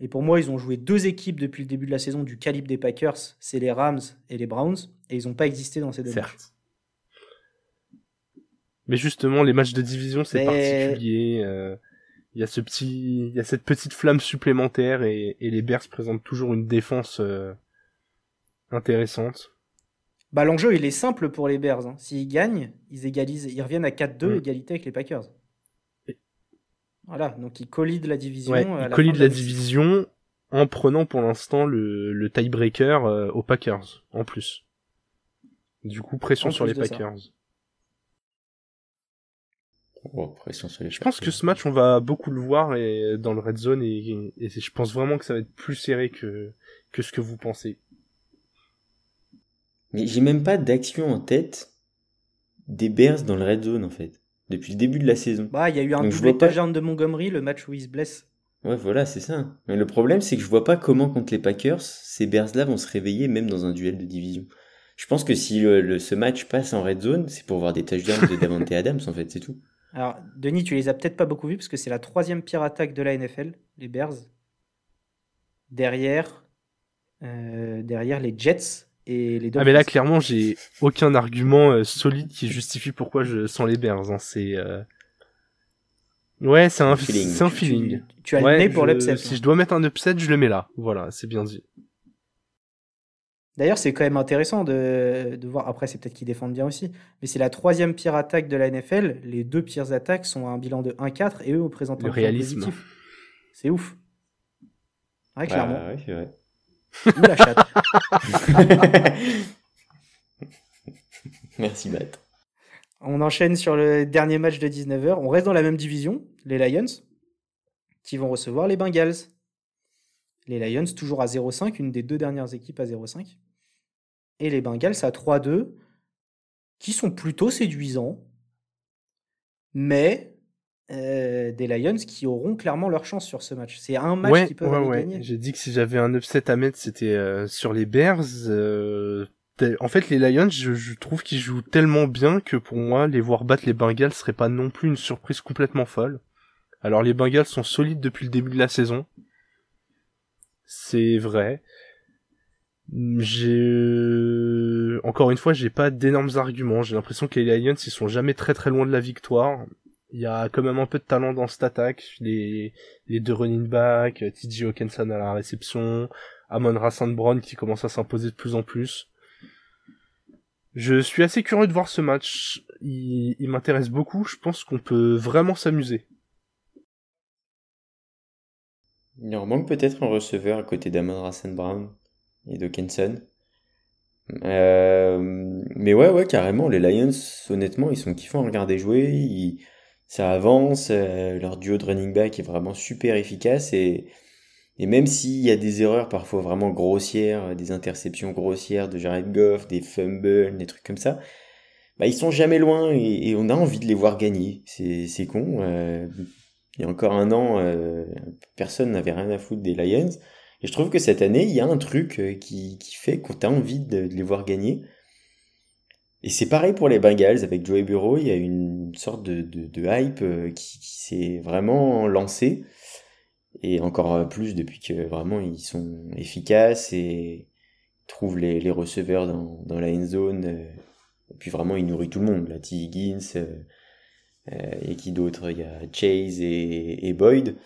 Et pour moi, ils ont joué deux équipes depuis le début de la saison du calibre des Packers, c'est les Rams et les Browns, et ils n'ont pas existé dans ces deux Certes. Mais justement, les matchs de division, c'est particulier. Euh, il y a ce petit, il y a cette petite flamme supplémentaire et, et les Bears présentent toujours une défense euh, intéressante. Bah l'enjeu il est simple pour les Bears. Hein. S'ils gagnent, ils égalisent, ils reviennent à 4-2 mm. égalité avec les Packers. Voilà, donc ils collident la division. Ouais, ils collident la, division en prenant pour l'instant le, le tiebreaker euh, aux Packers en plus. Du coup, pression sur les Packers. Oh, pression sur les je pense que ce match, on va beaucoup le voir et dans le red zone et, et je pense vraiment que ça va être plus serré que, que ce que vous pensez. Mais j'ai même pas d'action en tête des Bears dans le red zone en fait, depuis le début de la saison. Bah, il y a eu un double touchdown de Montgomery, le match où il se blesse. Ouais, voilà, c'est ça. Mais le problème, c'est que je vois pas comment contre les Packers, ces Bears-là vont se réveiller même dans un duel de division. Je pense que si le, ce match passe en red zone, c'est pour voir des touchdowns de Davante (laughs) Adams en fait, c'est tout. Alors, Denis, tu les as peut-être pas beaucoup vus parce que c'est la troisième pire attaque de la NFL, les Bears. Derrière, euh, derrière les Jets et les Ah mais là clairement j'ai aucun argument euh, solide qui justifie pourquoi je sens les Bears. Hein. C'est euh, ouais c'est un feeling. C'est un feeling. Tu, as le nez pour l'upset. Si je dois mettre un upset, je le mets là. Voilà, c'est bien dit. D'ailleurs, c'est quand même intéressant de, de voir. Après, c'est peut-être qu'ils défendent bien aussi, mais c'est la troisième pire attaque de la NFL. Les deux pires attaques sont à un bilan de 1-4 et eux présentent un réalisme. positif. C'est ouf. Ouais, clairement. Bah, ouais, la chatte. (laughs) Merci Matt. On enchaîne sur le dernier match de 19h. On reste dans la même division, les Lions, qui vont recevoir les Bengals. Les Lions toujours à 0-5, une des deux dernières équipes à 0-5. Et les Bengals à 3-2, qui sont plutôt séduisants, mais euh, des Lions qui auront clairement leur chance sur ce match. C'est un match qui peuvent gagner. J'ai dit que si j'avais un upset à mettre, c'était euh, sur les Bears. Euh, en fait, les Lions, je, trouve qu'ils jouent tellement bien que pour moi, les voir battre les Bengals serait pas non plus une surprise complètement folle. Alors les Bengals sont solides depuis le début de la saison. C'est vrai. J'ai encore une fois, j'ai pas d'énormes arguments. J'ai l'impression que les Lions ils sont jamais très très loin de la victoire. Il y a quand même un peu de talent dans cette attaque. Les, deux running backs, TJ Hawkinson à la réception, Amon Rassan Brown qui commence à s'imposer de plus en plus. Je suis assez curieux de voir ce match. Il, m'intéresse beaucoup. Je pense qu'on peut vraiment s'amuser. Il leur manque peut-être un receveur à côté d'Amon Rassan Brown et de Euh, mais ouais, ouais, carrément, les Lions, honnêtement, ils sont kiffants à regarder jouer. Ça avance, euh, leur duo de running back est vraiment super efficace et, et même s'il y a des erreurs parfois vraiment grossières, des interceptions grossières de Jared Goff, des fumbles, des trucs comme ça, bah ils sont jamais loin et, on a envie de les voir gagner. C'est, c'est con. Euh, il y a encore un an, euh, personne n'avait rien à foutre des Lions. Et je trouve que cette année, il y a un truc qui, qui fait qu'on a envie de, de les voir gagner. Et c'est pareil pour les Bengals avec Joey Burrow, il y a une sorte de, hype euh, qui, s'est vraiment lancée. Et encore plus depuis que vraiment ils sont efficaces et trouvent les, receveurs dans, la end zone. Euh, et puis vraiment ils nourrissent tout le monde. Là, T. Higgins, euh, et qui d'autre? Il y a Chase et, Boyd.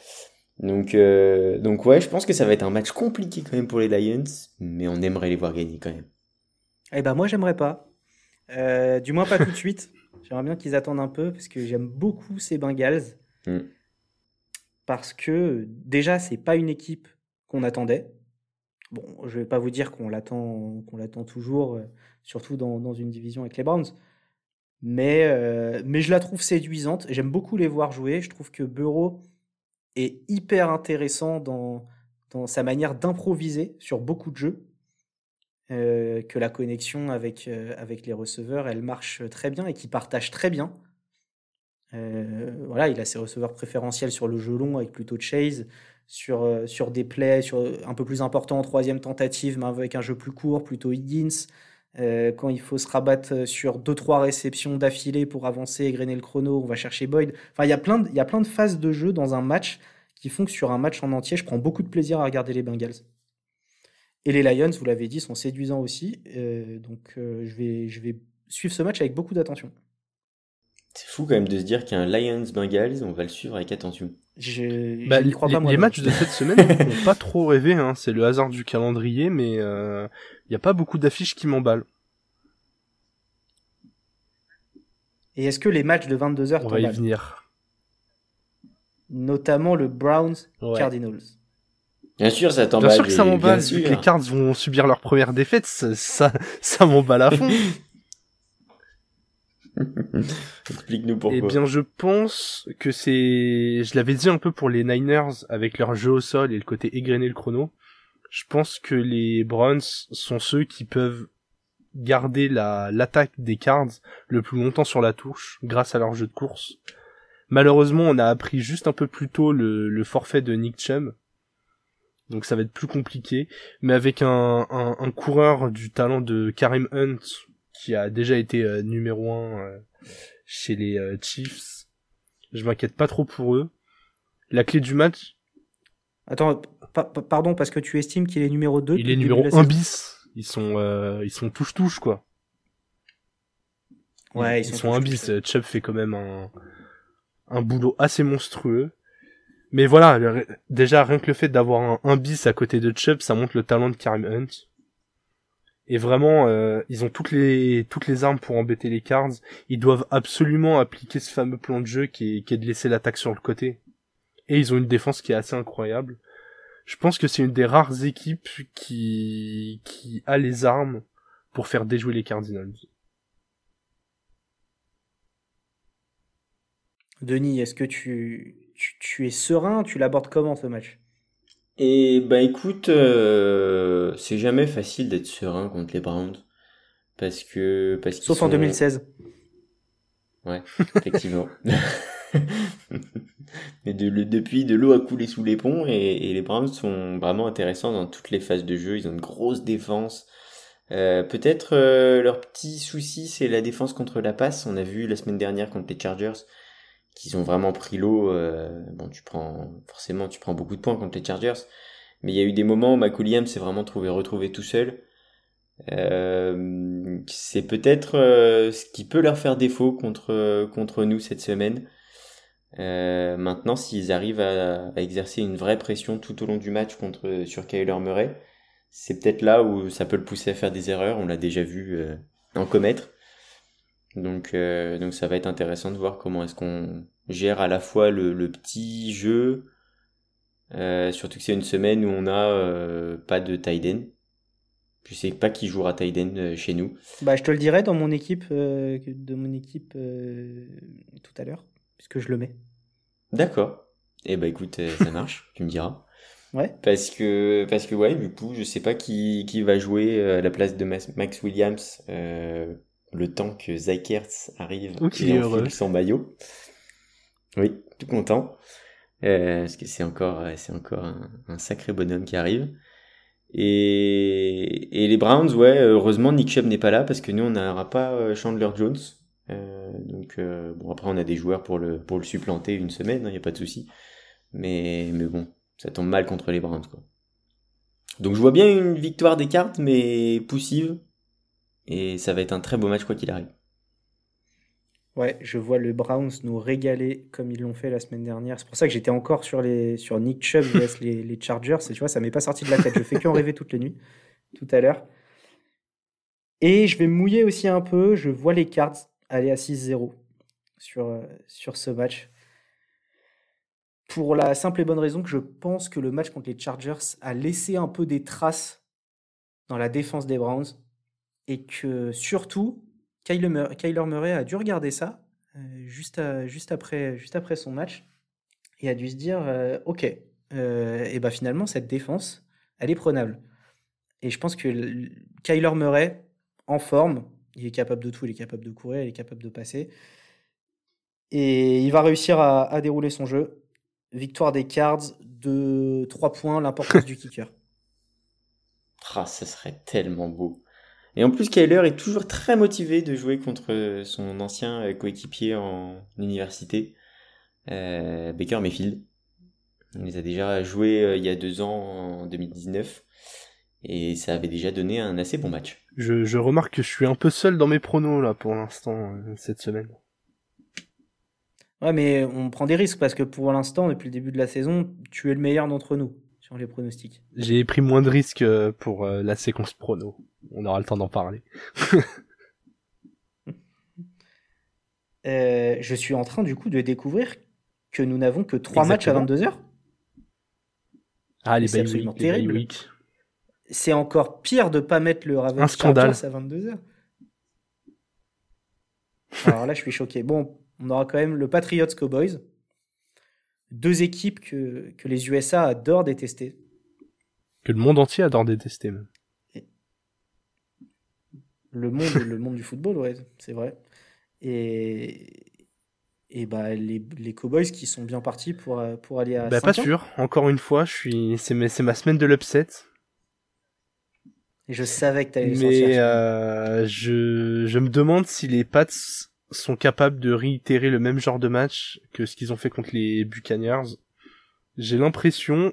Donc, euh, donc ouais, je pense que ça va être un match compliqué quand même pour les Lions, mais on aimerait les voir gagner quand même. Eh ben moi j'aimerais pas. Euh, du moins pas tout de suite. (laughs) J'aimerais bien qu'ils attendent un peu parce que j'aime beaucoup ces Bengals. Mm. Parce que déjà, c'est pas une équipe qu'on attendait. Bon, je vais pas vous dire qu'on l'attend, qu'on l'attend toujours, euh, surtout dans, dans, une division avec les Browns. Mais, euh, mais je la trouve séduisante. J'aime beaucoup les voir jouer. Je trouve que Bureau est hyper intéressant dans, dans sa manière d'improviser sur beaucoup de jeux. Euh, que la connexion avec, euh, avec les receveurs, elle marche très bien et qui partage très bien. Euh, voilà, il a ses receveurs préférentiels sur le jeu long avec plutôt Chase, sur, sur des plays sur, un peu plus importants en troisième tentative, mais avec un jeu plus court, plutôt Higgins. quand il faut se rabattre sur deux trois réceptions d'affilée pour avancer et grainer le chrono, on va chercher Boyd. Enfin, il y a plein de, il y a plein de phases de jeu dans un match qui font que sur un match en entier, je prends beaucoup de plaisir à regarder les Bengals. Et les Lions, vous l'avez dit, sont séduisants aussi. Euh, donc euh, je, vais, je vais suivre ce match avec beaucoup d'attention. C'est fou quand même de se dire qu'un Lions-Bengals, on va le suivre avec attention. Je, bah, crois pas, moi, les matchs de cette semaine (laughs) n'ont pas trop rêvé. Hein. C'est le hasard du calendrier, mais il euh, n'y a pas beaucoup d'affiches qui m'emballent. Et est-ce que les matchs de 22h On va y venir. Notamment le Browns-Cardinals. Bien sûr, ça t'emballe. Bien sûr que ça m'emballe. Les Cards vont subir leur première défaite, ça, ça, m'emballe à fond. (laughs) Explique-nous pourquoi. Eh bien, je pense que c'est, je l'avais dit un peu pour les Niners avec leur jeu au sol et le côté égrené le chrono. Je pense que les Browns sont ceux qui peuvent garder la, l'attaque des Cards le plus longtemps sur la touche grâce à leur jeu de course. Malheureusement, on a appris juste un peu plus tôt le, le forfait de Nick Chum. Donc ça va être plus compliqué. Mais avec un, un, un coureur du talent de Karim Hunt, qui a déjà été euh, numéro un euh, chez les euh, Chiefs, je m'inquiète pas trop pour eux. La clé du match? Attends, pardon, parce que tu estimes qu'il est numéro 2 Il est numéro 1 bis. Ils sont, ils sont touche-touche, quoi. Ouais, ils, sont, un bis. Chubb fait quand même un, un boulot assez monstrueux. Mais voilà, déjà rien que le fait d'avoir un, bis à côté de Chubb, ça montre le talent de Karim Hunt. Et vraiment, euh, ils ont toutes les toutes les armes pour embêter les Cards. Ils doivent absolument appliquer ce fameux plan de jeu qui est, qui est de laisser l'attaque sur le côté. Et ils ont une défense qui est assez incroyable. Je pense que c'est une des rares équipes qui qui a les armes pour faire déjouer les Cardinals. Denis, est-ce que tu, tu, es serein Tu l'abordes comment ce match? Et bah écoute, euh, c'est jamais facile d'être serein contre les Browns. Parce que. Parce Sauf en 2016. Ouais, effectivement. (laughs) Mais de, depuis, de l'eau a coulé sous les ponts et, les Browns sont vraiment intéressants dans toutes les phases de jeu. Ils ont une grosse défense. Euh, peut-être euh, leur petit souci, c'est la défense contre la passe. On a vu la semaine dernière contre les Chargers qu'ils ont vraiment pris l'eau. Euh, bon, tu prends forcément, tu prends beaucoup de points contre les Chargers, mais il y a eu des moments où Mac s'est vraiment trouvé retrouvé tout seul. Euh, c'est peut-être euh, ce qui peut leur faire défaut contre contre nous cette semaine. maintenant, s'ils arrivent à, exercer une vraie pression tout au long du match contre sur Kyler Murray, c'est peut-être là où ça peut le pousser à faire des erreurs. On l'a déjà vu en commettre. Donc, euh, donc ça va être intéressant de voir comment est-ce qu'on gère à la fois le, le petit jeu, euh, surtout que c'est une semaine où on a euh, pas de Tiden. Je sais pas qui jouera Tiden chez nous. Bah, je te le dirai dans mon équipe, de mon équipe tout à l'heure, puisque je le mets. D'accord. Eh bah écoute, ça marche, (laughs) tu me diras. Ouais. Parce que, parce que ouais, du coup, je sais pas qui, qui va jouer à la place de Max Williams le temps que Zykerts arrive et enfile son maillot. Oui, tout content. Euh, parce que c'est encore, c'est encore un, sacré bonhomme qui arrive. Et, et les Browns, ouais, heureusement Nick Chubb n'est pas là parce que nous on n'aura pas euh, Chandler Jones. Euh, donc euh, bon après on a des joueurs pour le pour le supplanter une semaine, il hein, n'y a pas de souci. Mais mais bon, ça tombe mal contre les Browns quoi. Donc je vois bien une victoire des cartes mais poussive et ça va être un très beau match quoi qu'il arrive. Ouais, je vois le Browns nous régaler comme ils l'ont fait la semaine dernière. C'est pour ça que j'étais encore sur, les, sur Nick Chubb (laughs) les, les Chargers. Et tu vois, ça m'est pas sorti de la tête. Je fais qu'en rêver toutes les nuits, tout à l'heure. Et je vais mouiller aussi un peu. Je vois les Cards aller à 6-0 sur, euh, sur ce match. Pour la simple et bonne raison que je pense que le match contre les Chargers a laissé un peu des traces dans la défense des Browns et que surtout, Kyler Murray, a dû regarder ça euh, juste, juste, après, juste après son match et a dû se dire euh, Ok, euh, et ben finalement, cette défense, elle est prenable. Et je pense que Kyler Murray, en forme, il est capable de tout, il est capable de courir, il est capable de passer. Et il va réussir à, dérouler son jeu. Victoire des Cards de 3 points, l'importance du kicker. (laughs) Ah, ce serait tellement beau. Et en plus, Kyler est toujours très motivé de jouer contre son ancien euh, coéquipier en université, euh, Baker Mayfield. Il les a déjà joués euh, il y a deux ans, en 2019, et ça avait déjà donné un assez bon match. Je, remarque que je suis un peu seul dans mes pronos là pour l'instant cette semaine. Ouais, mais on prend des risques parce que pour l'instant, depuis le début de la saison, tu es le meilleur d'entre nous sur les pronostics. J'ai pris moins de risques pour la séquence prono on aura le temps d'en parler. (laughs) Euh, je suis en train du coup de découvrir que nous n'avons que 3 matchs à 22h. Ah, les C'est absolument terrible. C'est encore pire de pas mettre le Ravens à 22h. Alors là, je suis choqué. Bon, on aura quand même le Patriots Cowboys. Deux équipes que, que les USA adorent détester. Que le monde entier adore détester. Même. Le monde, (laughs) le monde du football, ouais, c'est vrai. Et, et bah, les, les, Cowboys qui sont bien partis pour, pour aller à. Bah, pas sûr. Encore une fois, je suis, c'est ma, ma semaine de l'upset. Et je savais que t'allais Mais euh, je, je me demande si les Pats sont capables de réitérer le même genre de match que ce qu'ils ont fait contre les Buccaneers. J'ai l'impression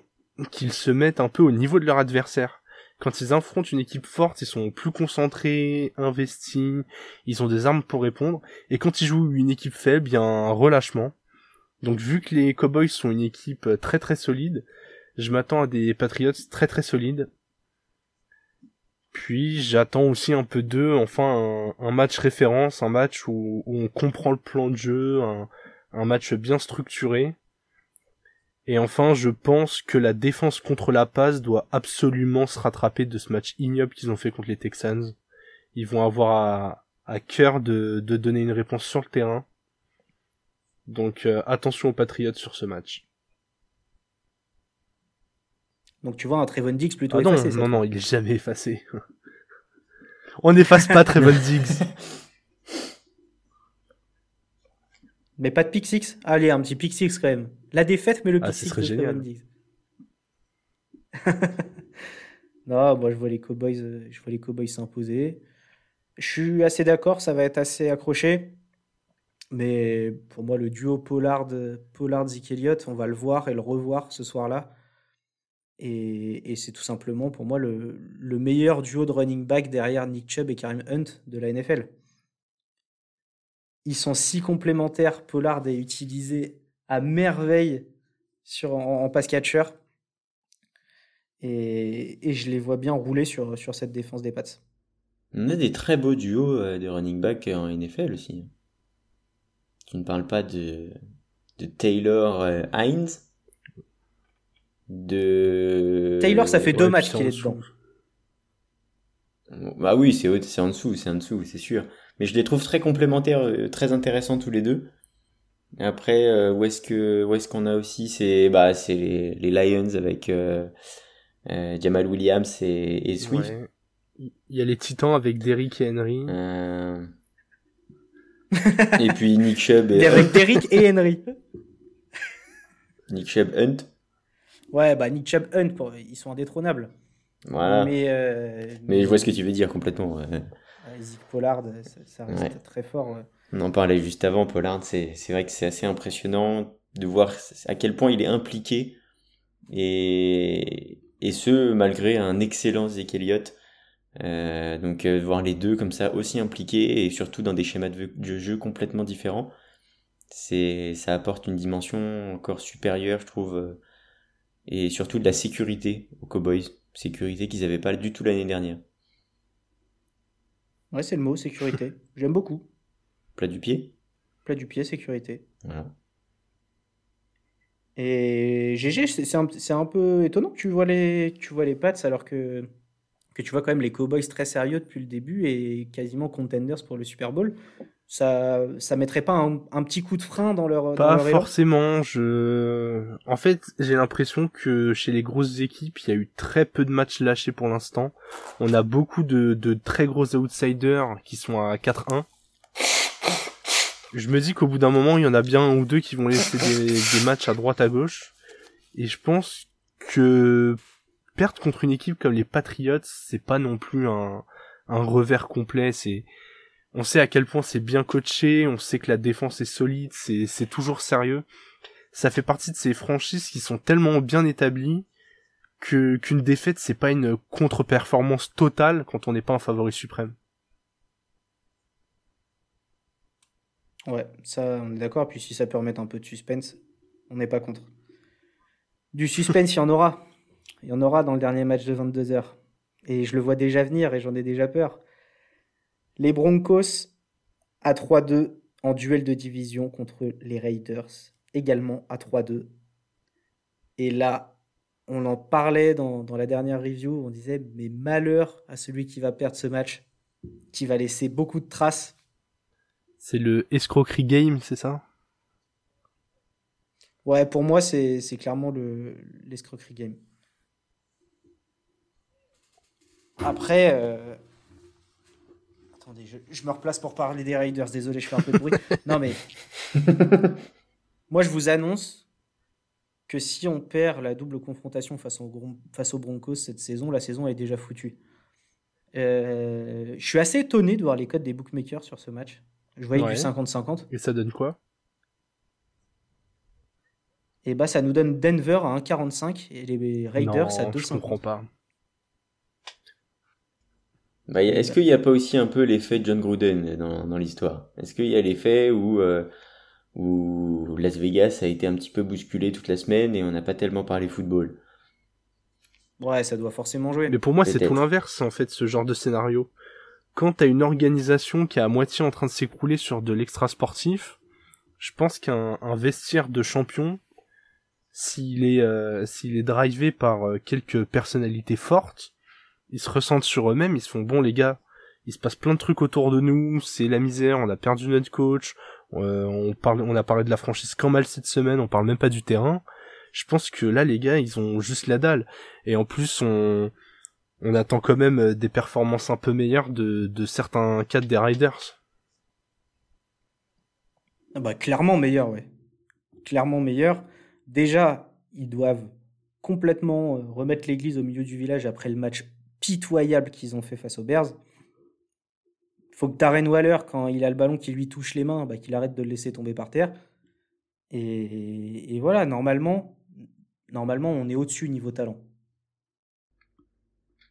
qu'ils se mettent un peu au niveau de leur adversaire quand ils affrontent une équipe forte, ils sont plus concentrés, investis, ils ont des armes pour répondre. Et quand ils jouent une équipe faible, il y a un relâchement. Donc vu que les Cowboys sont une équipe très très solide, je m'attends à des Patriots très très solides. Puis j'attends aussi un peu d'eux, enfin un, match référence, un match où, on comprend le plan de jeu, un match bien structuré. Et enfin, je pense que la défense contre la passe doit absolument se rattraper de ce match ignoble qu'ils ont fait contre les Texans. Ils vont avoir à, cœur de, donner une réponse sur le terrain. Donc euh, attention aux Patriots sur ce match. Donc tu vois un Trevon Diggs plutôt ah non, effacé. Non, non, il est jamais effacé. (laughs) On n'efface pas Trevon Diggs. (laughs) Mais pas de pick six Allez, un petit pick six quand même. La défaite, mais le pick ah, six serait génial. (laughs) non, moi je vois les Cowboys, euh, je vois les Cowboys s'imposer. Je suis assez d'accord, ça va être assez accroché. Mais pour moi, le duo Pollard, Pollard Zeke Elliott, on va le voir et le revoir ce soir-là. Et, c'est tout simplement pour moi le, le, meilleur duo de running back derrière Nick Chubb et Karim Hunt de la NFL. Ils sont si complémentaires. Pollard est utilisé à merveille sur, en, pass catcher. Et, je les vois bien rouler sur, sur cette défense des Pats. On a des très beaux duos euh, de running back en NFL aussi. Tu ne parles pas de, de Taylor euh, Hines de Taylor ça fait deux matchs qu'il est dedans bah oui c'est en dessous c'est en dessous c'est sûr mais je les trouve très complémentaires, euh, très intéressants tous les deux. Après, euh, où est-ce que où est-ce qu'on a aussi c'est bah c'est les, les, Lions avec euh, euh, Jamal Williams et, et Swift. Il y a les Titans avec Derrick et Henry. (laughs) et puis Nick Chubb et Derrick, Derrick et Henry. Nick Chubb Hunt. Ouais, bah Nick Chubb Hunt, pour... ils sont indétrônables. Voilà. Mais, mais, je vois ce que tu veux dire complètement. Ouais. Zeke Pollard, ça, reste très fort. On en parlait juste avant, Pollard, c'est vrai que c'est assez impressionnant de voir à quel point il est impliqué et, et ce, malgré un excellent Zeke Elliott. Euh, donc euh, voir les deux comme ça aussi impliqués et surtout dans des schémas de, jeu complètement différents, c'est ça apporte une dimension encore supérieure, je trouve, euh, et surtout de la sécurité aux Cowboys, sécurité qu'ils n'avaient pas du tout l'année dernière. Ouais, c'est le mot, sécurité. (laughs) J'aime beaucoup. Plat du pied? Plat du pied, sécurité. Voilà. Et GG, c'est un, un, peu étonnant que tu vois les, tu vois les Pats alors que, que tu vois quand même les Cowboys très sérieux depuis le début et quasiment contenders pour le Super Bowl ça ça mettrait pas un, petit coup de frein dans leur pas forcément je en fait j'ai l'impression que chez les grosses équipes il y a eu très peu de matchs lâchés pour l'instant. On a beaucoup de, de très gros outsiders qui sont à 4-1 je me dis qu'au bout d'un moment il y en a bien un ou deux qui vont laisser des, des matchs à droite à gauche. Et je pense que perdre contre une équipe comme les Patriots c'est pas non plus un un revers complet c'est on sait à quel point c'est bien coaché, on sait que la défense est solide, c'est toujours sérieux. Ça fait partie de ces franchises qui sont tellement bien établies que qu'une défaite c'est pas une contre-performance totale quand on n'est pas un favori suprême. Ouais, ça on est d'accord. Puis si ça peut remettre un peu de suspense, on n'est pas contre. Du suspense, il y en aura. Il y en aura dans le dernier match de 22h. Et je le vois déjà venir et j'en ai déjà peur. Les Broncos à 3-2 en duel de division contre les Raiders, également à 3-2. Et là, on en parlait dans, la dernière review, on disait, mais malheur à celui qui va perdre ce match, qui va laisser beaucoup de traces. C'est le escroquerie game, c'est ça? Ouais, pour moi, c'est clairement l'escroquerie game. Après, euh, attendez, je, me replace pour parler des Raiders. Désolé, je fais un peu de bruit. (laughs) non, mais (laughs) moi, je vous annonce que si on perd la double confrontation face, face aux Broncos cette saison, la saison est déjà foutue. Euh, je suis assez étonné de voir les codes des bookmakers sur ce match. Je voyais du 50-50. Et ça donne quoi? Et bah ça nous donne Denver à 1,45 et les Raiders à 2,50. Je comprends pas. Bah, Est-ce qu'il n'y a pas aussi un peu l'effet John Gruden dans, dans l'histoire? Est-ce qu'il y a l'effet où, euh, où Las Vegas a été un petit peu bousculé toute la semaine et on n'a pas tellement parlé football? Ouais, ça doit forcément jouer. Mais pour moi, c'est tout l'inverse, en fait, ce genre de scénario. Quand t'as une organisation qui est à moitié en train de s'écrouler sur de l'extra sportif, je pense qu'un vestiaire de champion, s'il est, euh, s'il est drivé par euh, quelques personnalités fortes, ils se ressentent sur eux-mêmes, ils se font bon les gars, il se passe plein de trucs autour de nous, c'est la misère, on a perdu notre coach, euh, on parle, on a parlé de la franchise quand mal cette semaine, on parle même pas du terrain je pense que là les gars ils ont juste la dalle et en plus on attend quand même euh, des performances un peu meilleures de, de certains cadres des Riders. Ah bah clairement meilleur ouais. Clairement meilleur. Déjà, ils doivent complètement euh, remettre l'église au milieu du village après le match pitoyable qu'ils ont fait face aux Bears. Faut que Darren Waller, quand il a le ballon qui lui touche les mains, bah, qu'il arrête de le laisser tomber par terre. Et, voilà, normalement, normalement, on est au-dessus niveau talent.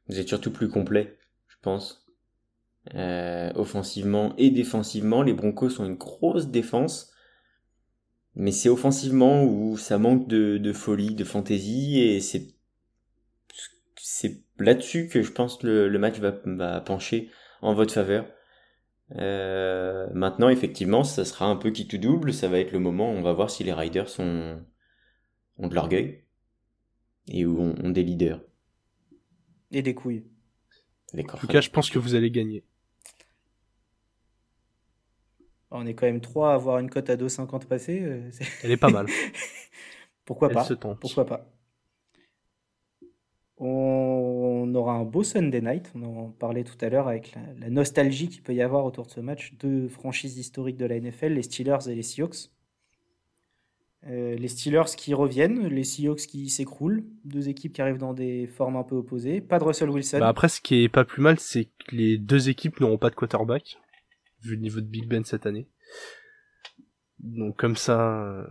Vous êtes surtout plus complet, je pense. Euh, offensivement et défensivement, les Broncos ont une grosse défense. Mais c'est offensivement où ça manque de, folie, de fantaisie, et c'est là-dessus que je pense que le, match va, va, pencher en votre faveur. Euh, maintenant, effectivement, ça sera un peu qui tout double. Ça va être le moment où on va voir si les Riders ont, ont de l'orgueil et où ont, des leaders. Et des couilles. En tout cas, je pense que vous allez gagner. On est quand même trois à avoir une cote à 2,50 passée. Euh, Elle est pas mal. (laughs) Pourquoi pas Pourquoi pas on aura un beau Sunday night. On en parlait tout à l'heure avec la, nostalgie qu'il peut y avoir autour de ce match. Deux franchises historiques de la NFL, les Steelers et les Seahawks. Euh, les Steelers qui reviennent, les Seahawks qui s'écroulent, deux équipes qui arrivent dans des formes un peu opposées. Pas de Russell Wilson. Bah après, ce qui est pas plus mal, c'est que les deux équipes n'auront pas de quarterback, vu le niveau de Big Ben cette année. Donc comme ça. Euh,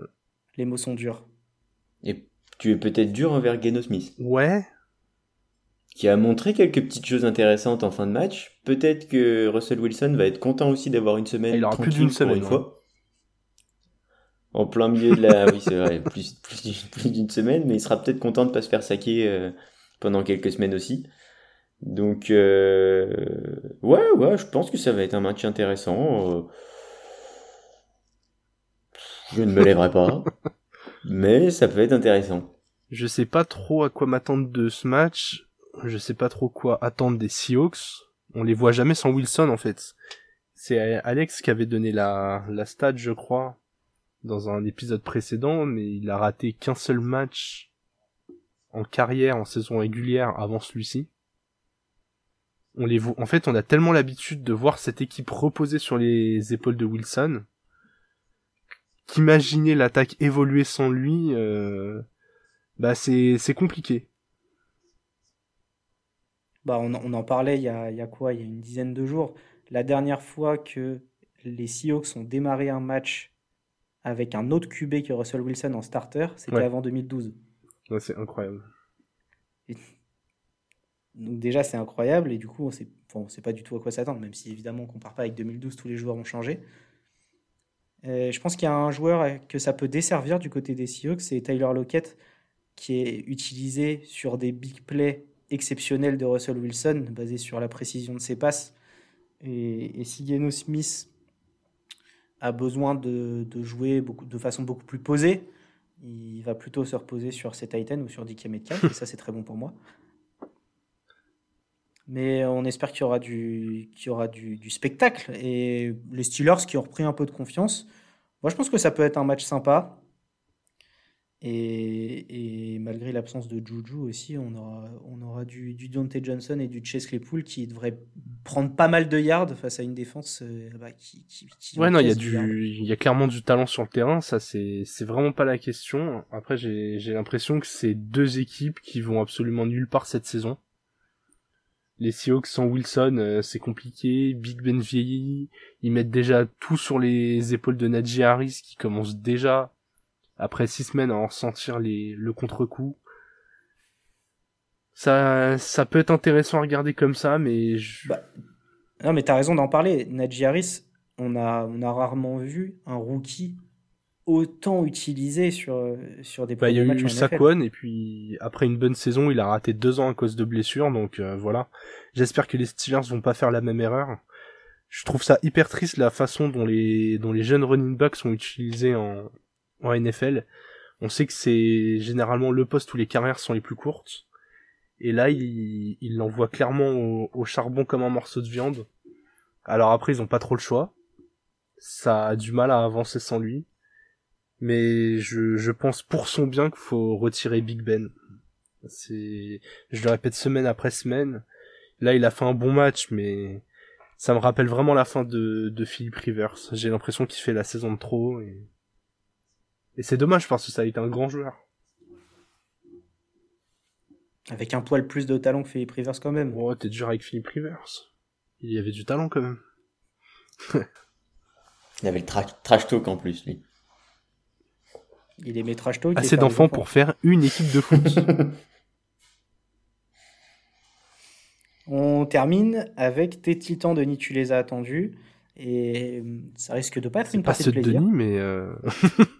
les mots sont durs. Et tu es peut-être dur envers Geno Smith. Ouais. Qui a montré quelques petites choses intéressantes en fin de match. Peut-être que Russell Wilson va être content aussi d'avoir une semaine. Il aura plus d'une semaine une fois en plein milieu de la. (laughs) oui, c'est vrai, plus, plus, d'une semaine, mais il sera peut-être content de pas se faire saquer euh, pendant quelques semaines aussi. Donc, euh, ouais, ouais, je pense que ça va être un match intéressant. Euh. Je ne me lèverai pas, (laughs) mais ça peut être intéressant. Je sais pas trop à quoi m'attendre de ce match. Je sais pas trop quoi attendre des Seahawks. On les voit jamais sans Wilson en fait. C'est Alex qui avait donné la, la stat, je crois, dans un épisode précédent, mais il a raté qu'un seul match en carrière, en saison régulière avant celui-ci. On les voit, en fait, on a tellement l'habitude de voir cette équipe reposer sur les épaules de Wilson qu'imaginer l'attaque évoluer sans lui, euh, bah c'est c'est compliqué. Bah on, on en parlait il y a, il y a quoi? Il y a une dizaine de jours. La dernière fois que les Seahawks ont démarré un match avec un autre QB que Russell Wilson en starter, c'était avant 2012. c'est incroyable. Donc déjà c'est incroyable et du coup on sait, sait pas du tout à quoi s'attendre, même si évidemment on compare pas avec 2012, tous les joueurs ont changé. Euh, je pense qu'il y a un joueur que ça peut desservir du côté des Seahawks, c'est Tyler Lockett, qui est utilisé sur des big plays exceptionnels de Russell Wilson, basés sur la précision de ses passes. Et, si Geno Smith a besoin de, jouer de façon beaucoup plus posée, il va plutôt se reposer sur ses Titans ou sur DK Metcalf, et ça c'est très bon pour moi. Mais on espère qu'il y aura, du, qu'il y aura du, du, spectacle. Et les Steelers qui ont repris un peu de confiance. Moi, je pense que ça peut être un match sympa. Et, et malgré l'absence de Juju aussi, on aura, on aura du, du Dante Johnson et du Chase Claypool qui devraient prendre pas mal de yards face à une défense euh, bah, qui, qui, qui, Ouais, non, il y, a du, il y a clairement du talent sur le terrain. Ça, c'est vraiment pas la question. Après, j'ai l'impression que c'est deux équipes qui vont absolument nulle part cette saison. Les Seahawks sans Wilson, euh, c'est compliqué. Big Ben vieillit. Ils mettent déjà tout sur les épaules de Najee Harris qui commence déjà après six semaines à en ressentir les, le contre-coup. Ça, ça peut être intéressant à regarder comme ça, mais je... bah, non, mais t'as raison d'en parler. Najee Harris, on a, on a rarement vu un rookie autant utilisé sur, sur des bah, Il y a eu Saquon, et puis après une bonne saison, il a raté deux ans à cause de blessures, donc euh, voilà. J'espère que les Steelers vont pas faire la même erreur. Je trouve ça hyper triste la façon dont les, dont les jeunes running backs sont utilisés en, en NFL. On sait que c'est généralement le poste où les carrières sont les plus courtes. Et là, il l'envoie clairement au, charbon comme un morceau de viande. Alors après, ils ont pas trop le choix. Ça a du mal à avancer sans lui. Mais je, pense pour son bien qu'il faut retirer Big Ben. C'est, je le répète semaine après semaine. Là, il a fait un bon match, mais ça me rappelle vraiment la fin de, de Philip Rivers. J'ai l'impression qu'il fait la saison de trop et et c'est dommage parce que ça a été un grand joueur. Avec un poil plus de talent que Philippe Rivers quand même. Oh, t'es dur avec Philippe Rivers. Il y avait du talent quand même. il avait le trash talk en plus, lui. Il aimait trash talk. Assez d'enfants pour faire une équipe de foot. (laughs) On termine avec tes titans, Denis, tu les as attendus. Et ça risque de pas être une partie de plaisir. Denis, mais... Euh, (laughs)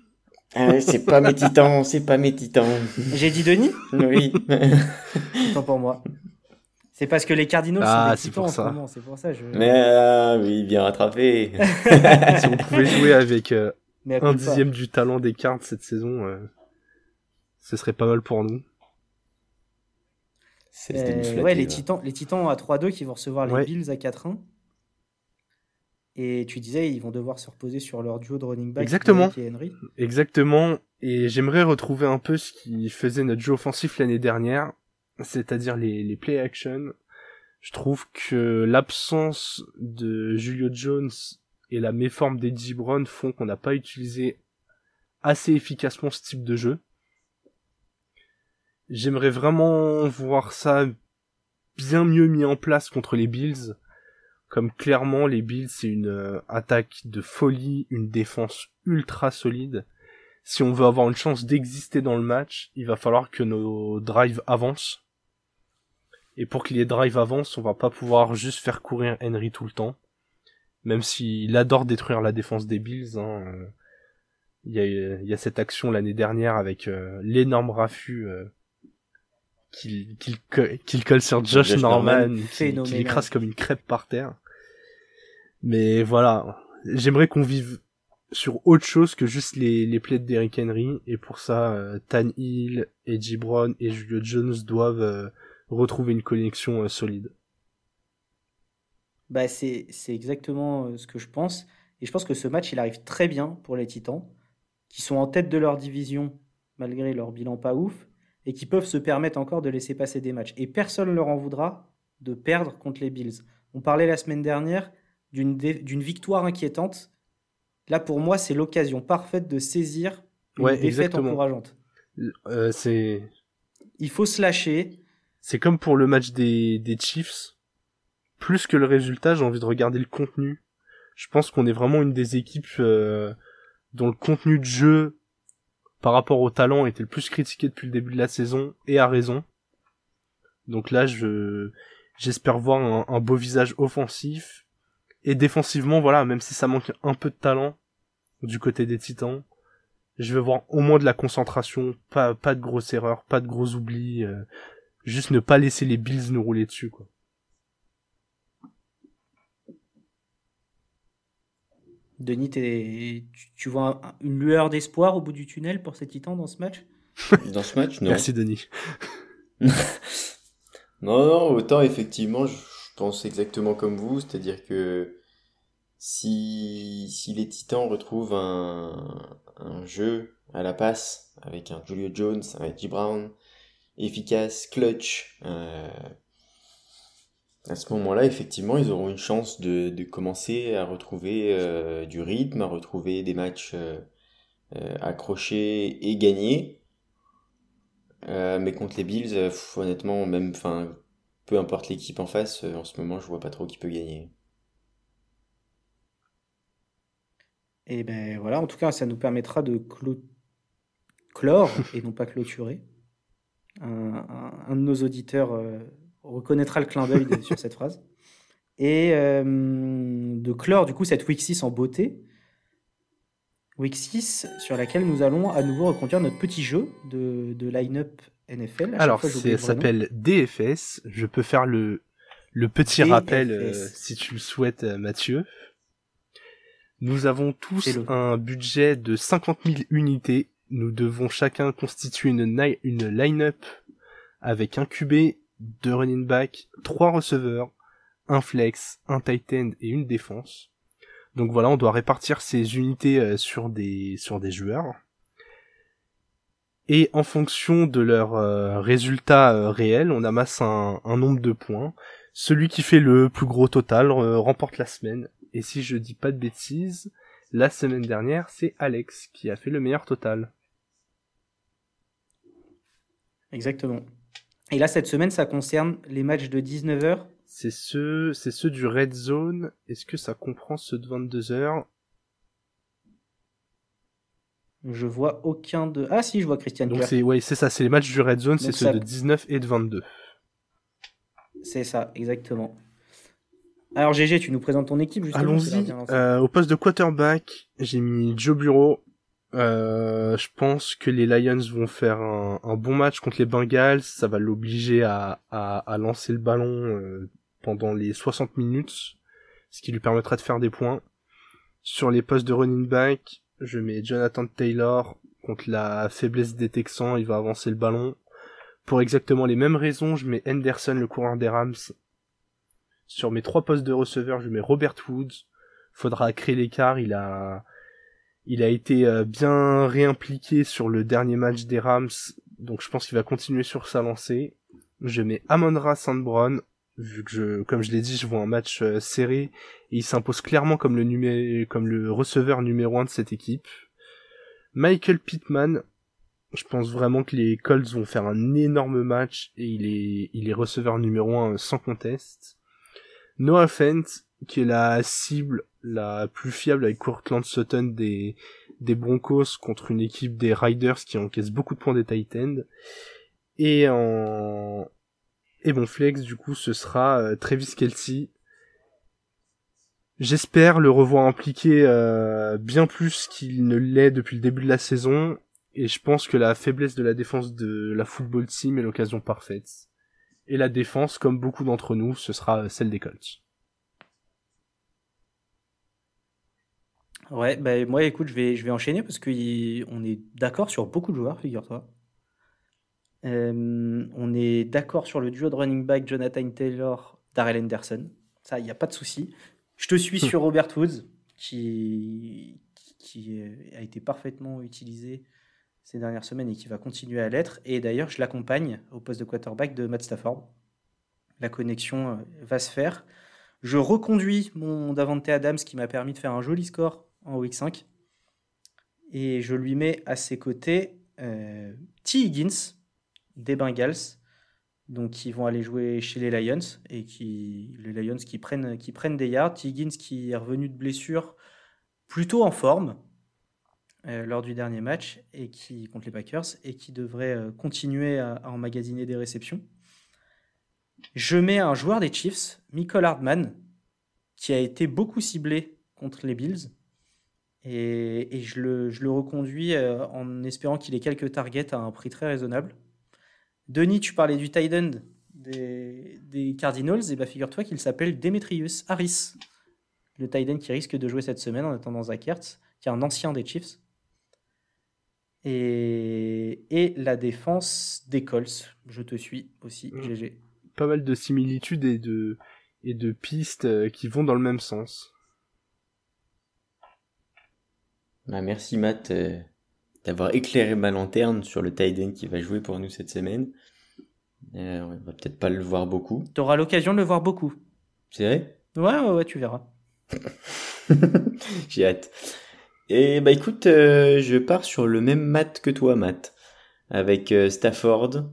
Ah c'est pas mes titans, c'est pas mes titans. J'ai dit Denis Oui. Tant pour moi. C'est parce que les Cardinals ah, sont des titans ça. c'est pour ça. Je... Mais ah, oui, bien rattrapé. (laughs) si on pouvait jouer avec euh, un dixième du talent des cartes cette saison, euh, ce serait pas mal pour nous. Euh, ouais, les titans, les titans à 3-2 qui vont recevoir les Bills à 4-1. Et tu disais, ils vont devoir se reposer sur leur duo de running back. Exactement. Et Henry. Exactement. Et j'aimerais retrouver un peu ce qui faisait notre jeu offensif l'année dernière, c'est-à-dire les, les play action. Je trouve que l'absence de Julio Jones et la méforme d'Eddie Brown font qu'on n'a pas utilisé assez efficacement ce type de jeu. J'aimerais vraiment voir ça bien mieux mis en place contre les Bills comme clairement les Bills c'est une euh, attaque de folie, une défense ultra solide. Si on veut avoir une chance d'exister dans le match, il va falloir que nos drives avancent. Et pour que les drives avancent, on va pas pouvoir juste faire courir Henry tout le temps. Même s'il adore détruire la défense des Bills. Hein, euh, il, y a, il y a cette action l'année dernière avec euh, l'énorme raffut qu'il colle sur Josh, Norman, Norman qui, écrase comme une crêpe par terre. Mais voilà, j'aimerais qu'on vive sur autre chose que juste les, les plays d'Eric Henry. Et pour ça, euh, Tan Hill, Edgy Brown et Julio Jones doivent euh, retrouver une connexion euh, solide. Bah c'est, c'est exactement ce que je pense. Et je pense que ce match, il arrive très bien pour les Titans, qui sont en tête de leur division, malgré leur bilan pas ouf, et qui peuvent se permettre encore de laisser passer des matchs. Et personne ne leur en voudra de perdre contre les Bills. On parlait la semaine dernière d'une victoire inquiétante. Là, pour moi, c'est l'occasion parfaite de saisir une défaite encourageante. Euh, c'est. Il faut se lâcher. C'est comme pour le match des, des Chiefs. Plus que le résultat, j'ai envie de regarder le contenu. Je pense qu'on est vraiment une des équipes euh, dont le contenu de jeu par rapport au talent était le plus critiqué depuis le début de la saison et à raison. Donc là, je j'espère voir un, un beau visage offensif et défensivement, voilà, même si ça manque un peu de talent du côté des Titans, je veux voir au moins de la concentration, pas, pas de grosses erreurs, pas de gros oublis, euh, juste ne pas laisser les Bills nous rouler dessus, quoi. Denis, tu, vois une lueur d'espoir au bout du tunnel pour ces Titans dans ce match? Dans ce match, non. Merci Denis. (laughs) Non, non, autant effectivement, je pense exactement comme vous, c'est-à-dire que si, si les Titans retrouvent un, jeu à la passe avec un Julio Jones, un Reggie Brown efficace, clutch, euh, à ce moment-là, effectivement, ils auront une chance de, de commencer à retrouver euh, du rythme, à retrouver des matchs euh, accrochés et gagnés. Mais contre les Bills, honnêtement, même, enfin, peu importe l'équipe en face, en ce moment, je vois pas trop qui peut gagner. Et ben voilà, en tout cas, ça nous permettra de clore (laughs) et non pas clôturer. Un, un, de nos auditeurs reconnaîtra le clin d'œil sur cette phrase. (laughs) Et euh, de clore du coup cette Week 6 en beauté. Week 6 sur laquelle nous allons à nouveau reconduire notre petit jeu de, de line-up NFL. Alors ça s'appelle DFS. Je peux faire le, le petit rappel euh, si tu le souhaites euh, Mathieu. Nous avons tous un budget de 50 000 unités. Nous devons chacun constituer une, une line-up avec un QB deux running back, trois receveurs, un flex, un tight end et une défense. Donc voilà, on doit répartir ces unités euh, sur des sur des joueurs. Et en fonction de leurs euh, résultats euh, réels, on amasse un, nombre de points. Celui qui fait le plus gros total remporte la semaine. Et si je dis pas de bêtises, la semaine dernière, c'est Alex qui a fait le meilleur total. Exactement. Et là, cette semaine, ça concerne les matchs de 19h. C'est ceux, c'est ceux du Red Zone. Est-ce que ça comprend ceux de 22h Je vois aucun de. Ah si, je vois Christian Donc c'est ouais, c'est ça, c'est les matchs du Red Zone, c'est ceux de 19 et de 22. C'est ça, exactement. Alors GG, tu nous présentes ton équipe justement. Allons-y. Euh, au poste de quarterback, j'ai mis Joe Bureau, euh, je pense que les Lions vont faire un, un, bon match contre les Bengals. Ça va l'obliger à, à, à, lancer le ballon euh, pendant les 60 minutes, ce qui lui permettra de faire des points. Sur les postes de running back, je mets Jonathan Taylor contre la faiblesse des Texans. Il va avancer le ballon. Pour exactement les mêmes raisons, je mets Henderson, le coureur des Rams. Sur mes trois postes de receveur, je mets Robert Woods. Faudra créer l'écart. Il a il a été euh, bien réimpliqué sur le dernier match des Rams, donc je pense qu'il va continuer sur sa lancée. Je mets Amonra Sandbron, vu que je, comme je l'ai dit, je vois un match euh, serré et il s'impose clairement comme le numé comme le receveur numéro un de cette équipe. Michael Pittman, je pense vraiment que les Colts vont faire un énorme match et il est, il est receveur numéro un sans conteste. Noah Fent, qui est la cible la plus fiable avec Courtland Sutton des, des Broncos contre une équipe des Riders qui encaisse beaucoup de points des Titans. Et en, et bon flex, du coup, ce sera euh, Travis Kelsey. J'espère le revoir impliqué euh, bien plus qu'il ne l'est depuis le début de la saison. Et je pense que la faiblesse de la défense de la football team est l'occasion parfaite. Et la défense, comme beaucoup d'entre nous, ce sera celle des Colts. Ouais, bah, moi, écoute, je vais, je vais enchaîner parce qu'on est d'accord sur beaucoup de joueurs, figure-toi. Euh, on est d'accord sur le duo de running back Jonathan Taylor, Darrell Henderson. Ça, il n'y a pas de souci. Je te suis sur Robert Woods, qui, qui a été parfaitement utilisé ces dernières semaines et qui va continuer à l'être. Et d'ailleurs, je l'accompagne au poste de quarterback de Matt Stafford. La connexion euh, va se faire. Je reconduis mon Davante Adams qui m'a permis de faire un joli score en week 5. Et je lui mets à ses côtés euh, T. Higgins des Bengals, donc qui vont aller jouer chez les Lions et qui les Lions qui prennent des yards. Higgins qui est revenu de blessure plutôt en forme euh, lors du dernier match et qui contre les Packers et qui devrait euh, continuer à, emmagasiner des réceptions. Je mets un joueur des Chiefs, Michael Hardman, qui a été beaucoup ciblé contre les Bills et, je, le, je, le, reconduis euh, en espérant qu'il ait quelques targets à un prix très raisonnable. Denis, tu parlais du tight end des, des Cardinals, et bah figure-toi qu'il s'appelle Demetrius Harris, le tight end qui risque de jouer cette semaine en attendant Zach Ertz, qui est un ancien des Chiefs. Et, et la défense des Colts, je te suis aussi, GG. pas mal de similitudes et de et de pistes qui vont dans le même sens. Bah, merci Matt d'avoir éclairé ma lanterne sur le Tiden qui va jouer pour nous cette semaine. on va peut-être pas le voir beaucoup. Tu auras l'occasion de le voir beaucoup. C'est vrai? Ouais, ouais, ouais, tu verras. (laughs) J'ai hâte. Et bah écoute, euh, je pars sur le même mat que toi, Matt, avec euh, Stafford.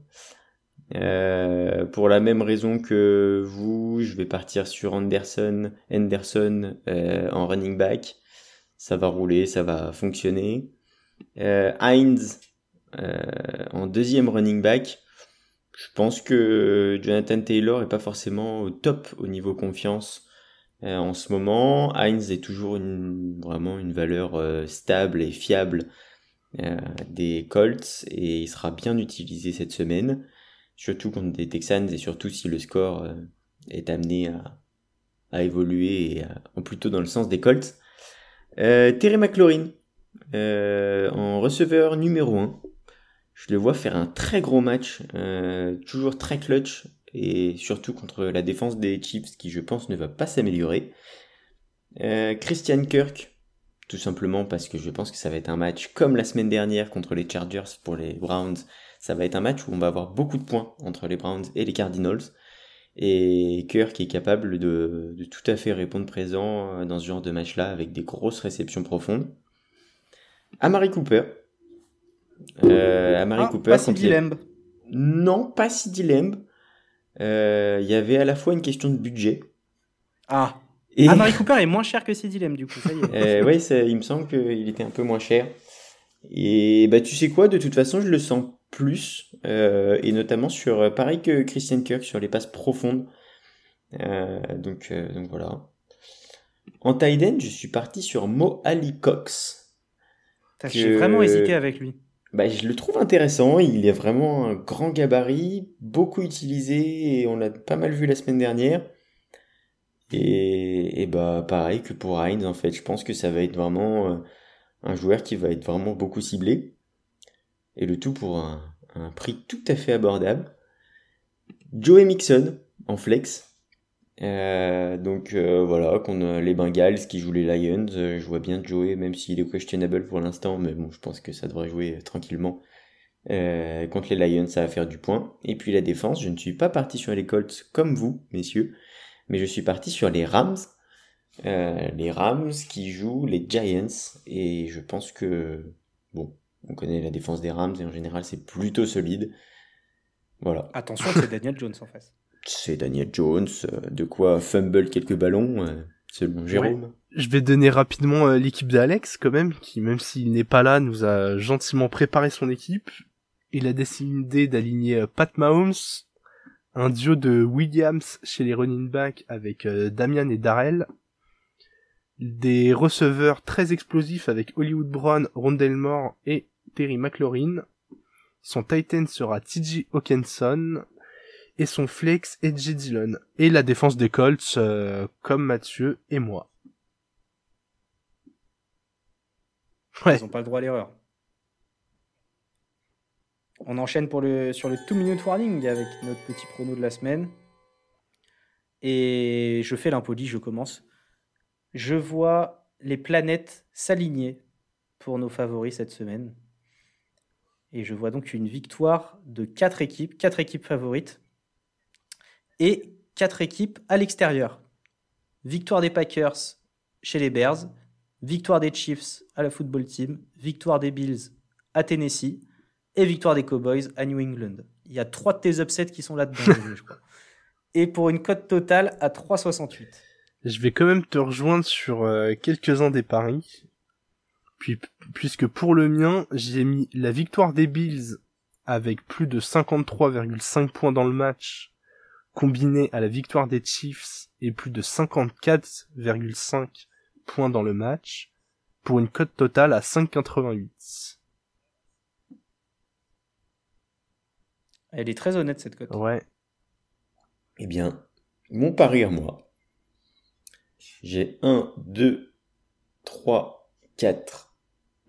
Euh, pour la même raison que vous, je vais partir sur Anderson, Anderson en running back. Ça va rouler, ça va fonctionner. Heinz en deuxième running back. Je pense que Jonathan Taylor est pas forcément au top au niveau confiance euh, en ce moment. Heinz est toujours une, vraiment une valeur euh, stable et fiable euh, des Colts et il sera bien utilisé cette semaine, surtout contre des Texans et surtout si le score est amené à, à évoluer en plutôt dans le sens des Colts. Terry McLaurin en receveur numéro 1. Je le vois faire un très gros match, toujours très clutch, et surtout contre la défense des Chiefs qui je pense ne va pas s'améliorer. Euh, Christian Kirk, tout simplement parce que je pense que ça va être un match comme la semaine dernière contre les Chargers pour les Browns. Ça va être un match où on va avoir beaucoup de points entre les Browns et les Cardinals. Et Kirk est capable de, tout à fait répondre présent euh, dans ce genre de match-là avec des grosses réceptions profondes. Amari Cooper. Euh, Amari ah, Cooper. Pas Non, pas si Lamb. Euh, il y avait à la fois une question de budget. Ah. Et... Marie Cooper est moins cher que CD du coup, ça y est. (laughs) euh, oui, il me semble qu'il était un peu moins cher. Et bah, tu sais quoi, de toute façon, je le sens plus, euh, et notamment sur, pareil que Christian Kirk, sur les passes profondes. Donc, donc voilà. En tight end, je suis parti sur Mo Ali Cox. J'ai vraiment hésité avec lui. Bah, je le trouve intéressant. Il est vraiment un grand gabarit, beaucoup utilisé et on l'a pas mal vu la semaine dernière. Et, et bah pareil que pour Heinz en fait, je pense que ça va être vraiment euh, un joueur qui va être vraiment beaucoup ciblé. Et le tout pour un, un prix tout à fait abordable. Joey Mixon en flex. Euh, donc euh, voilà, qu'on a les Bengals qui jouent les Lions, euh, je vois bien Joey, même s'il est questionable pour l'instant, mais bon, je pense que ça devrait jouer tranquillement. contre les Lions, ça va faire du point. Et puis la défense, je ne suis pas parti sur les Colts comme vous, messieurs, mais je suis parti sur les Rams. les Rams qui jouent les Giants, et je pense que, bon, on connaît la défense des Rams, et en général c'est plutôt solide. Voilà. Attention, c'est Daniel Jones en face c'est Daniel Jones, euh, de quoi fumble quelques ballons, euh, selon Jérôme. Je vais donner rapidement euh, l'équipe d'Alex quand même, qui même s'il n'est pas là, nous a gentiment préparé son équipe. Il a décidé d'aligner Pat Mahomes, un duo de Williams chez les running backs avec Damian et Darrell, des receveurs très explosifs avec Hollywood Brown, Rondell Moore et Terry McLaurin. Son Titan sera TJ Hawkinson, et son flex Edgy Dillon. Et la défense des Colts, euh, comme Mathieu et moi. Ouais. Ils n'ont pas le droit à l'erreur. On enchaîne pour le, sur le 2 minute warning avec notre petit prono de la semaine. Et je fais l'impoli, je commence. Je vois les planètes s'aligner pour nos favoris cette semaine. Et je vois donc une victoire de 4 équipes, 4 équipes favorites et quatre équipes à l'extérieur. Victoire des Packers chez les Bears, victoire des Chiefs à la football team, victoire des Bills à Tennessee et victoire des Cowboys à New England. Il y a trois de tes upsets qui sont là-dedans, (laughs) je crois. Et pour une cote totale à 3,68. Je vais quand même te rejoindre sur euh, quelques-uns des paris. Puis, puisque pour le mien, j'ai mis la victoire des Bills avec plus de 53,5 points dans le match combiné à la victoire des Chiefs et plus de 54,5 points dans le match, pour une cote totale à 5,88. Elle est très honnête cette cote. Ouais. Eh bien, mon pari à moi. J'ai 1, 2, 3, 4.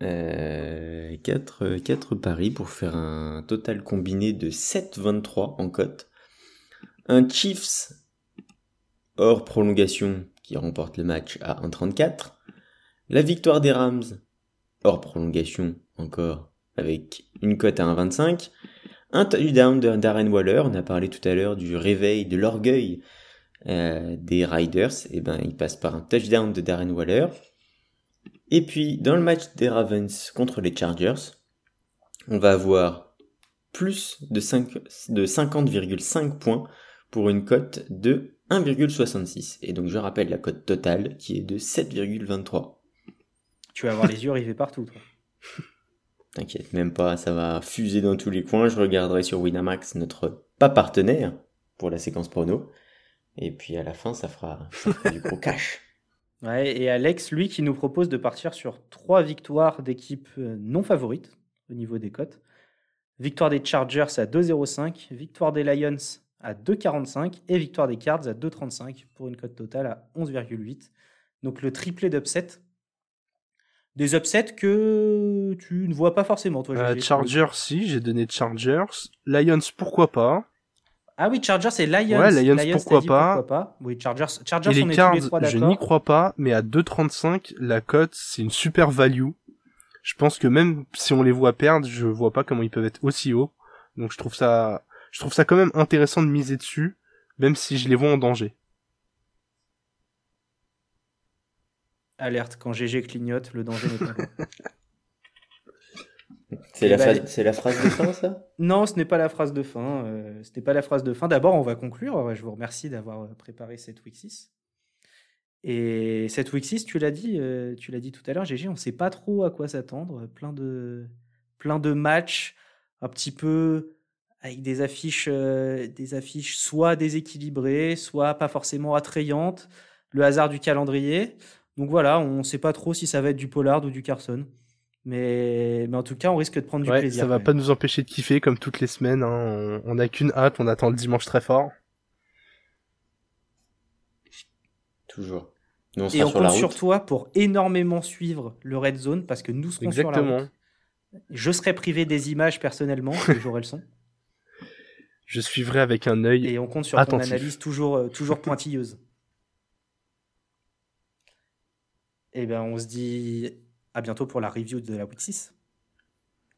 4, 4 paris pour faire un total combiné de 7,23 en cote. Un Chiefs hors prolongation qui remporte le match à 1,34. La victoire des Rams hors prolongation encore avec une cote à 1,25. Un touchdown de Darren Waller, on a parlé tout à l'heure du réveil, de l'orgueil euh, des Riders, et eh ben il passe par un touchdown de Darren Waller. Et puis dans le match des Ravens contre les Chargers, on va avoir plus de, 5, de 50,5 points pour une cote de 1,66. Et donc je rappelle la cote totale qui est de 7,23. Tu vas avoir les yeux rivés partout, toi. (laughs) T'inquiète même pas, ça va fuser dans tous les coins. Je regarderai sur Winamax, notre pas partenaire pour la séquence prono. Et puis à la fin, ça fera, du gros (laughs) cash. Ouais, et Alex, lui, qui nous propose de partir sur trois victoires d'équipes euh, non favorites au niveau des cotes. Victoire des Chargers à 2,05, victoire des Lions à 2,45 et victoire des Cards à 2,35 pour une cote totale à 11,8. Donc le triplé d'upset. Des upsets que tu ne vois pas forcément, toi. Euh, Chargers, si, j'ai donné Chargers. Lions, pourquoi pas? Ah oui, Chargers et Lions. Ouais, Lions, pourquoi, pas? pas? Oui, Chargers, Chargers et les Cards, je n'y crois pas, mais à 2,35, la cote, c'est une super value. Je pense que même si on les voit perdre, je vois pas comment ils peuvent être aussi hauts. Donc je trouve ça, je trouve ça quand même intéressant de miser dessus, même si je les vois en danger. Alerte, quand GG clignote, le danger n'est pas là. (laughs) C'est la, bah, la, phrase de fin, ça? Non, ce n'est pas la phrase de fin. Euh, ce n'est pas la phrase de fin. D'abord, on va conclure. Je vous remercie d'avoir euh, préparé cette week 6. Et cette week 6, tu l'as dit, euh, tu l'as dit tout à l'heure, GG, on ne sait pas trop à quoi s'attendre. Plein de, plein de matchs, un petit peu avec des affiches, des affiches soit déséquilibrées, soit pas forcément attrayantes. Le hasard du calendrier. Donc voilà, on ne sait pas trop si ça va être du Pollard ou du Carson. Mais, mais en tout cas, on risque de prendre du plaisir. Ça va pas nous empêcher de kiffer comme toutes les semaines. Hein. On n'a qu'une hâte, on attend le dimanche très fort. Toujours. Et on compte sur toi pour énormément suivre le Red Zone parce que nous serons Exactement. sur la route. Je serai privé des images personnellement, j'aurai le son. Je suivrai avec un œil. Et on compte sur ton analyse toujours, euh, toujours (laughs) pointilleuse. Et eh ben, on se dit à bientôt pour la review de la Week 6.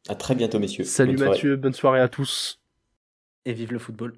À très bientôt, messieurs. Salut Mathieu, bonne soirée à tous. Et vive le football.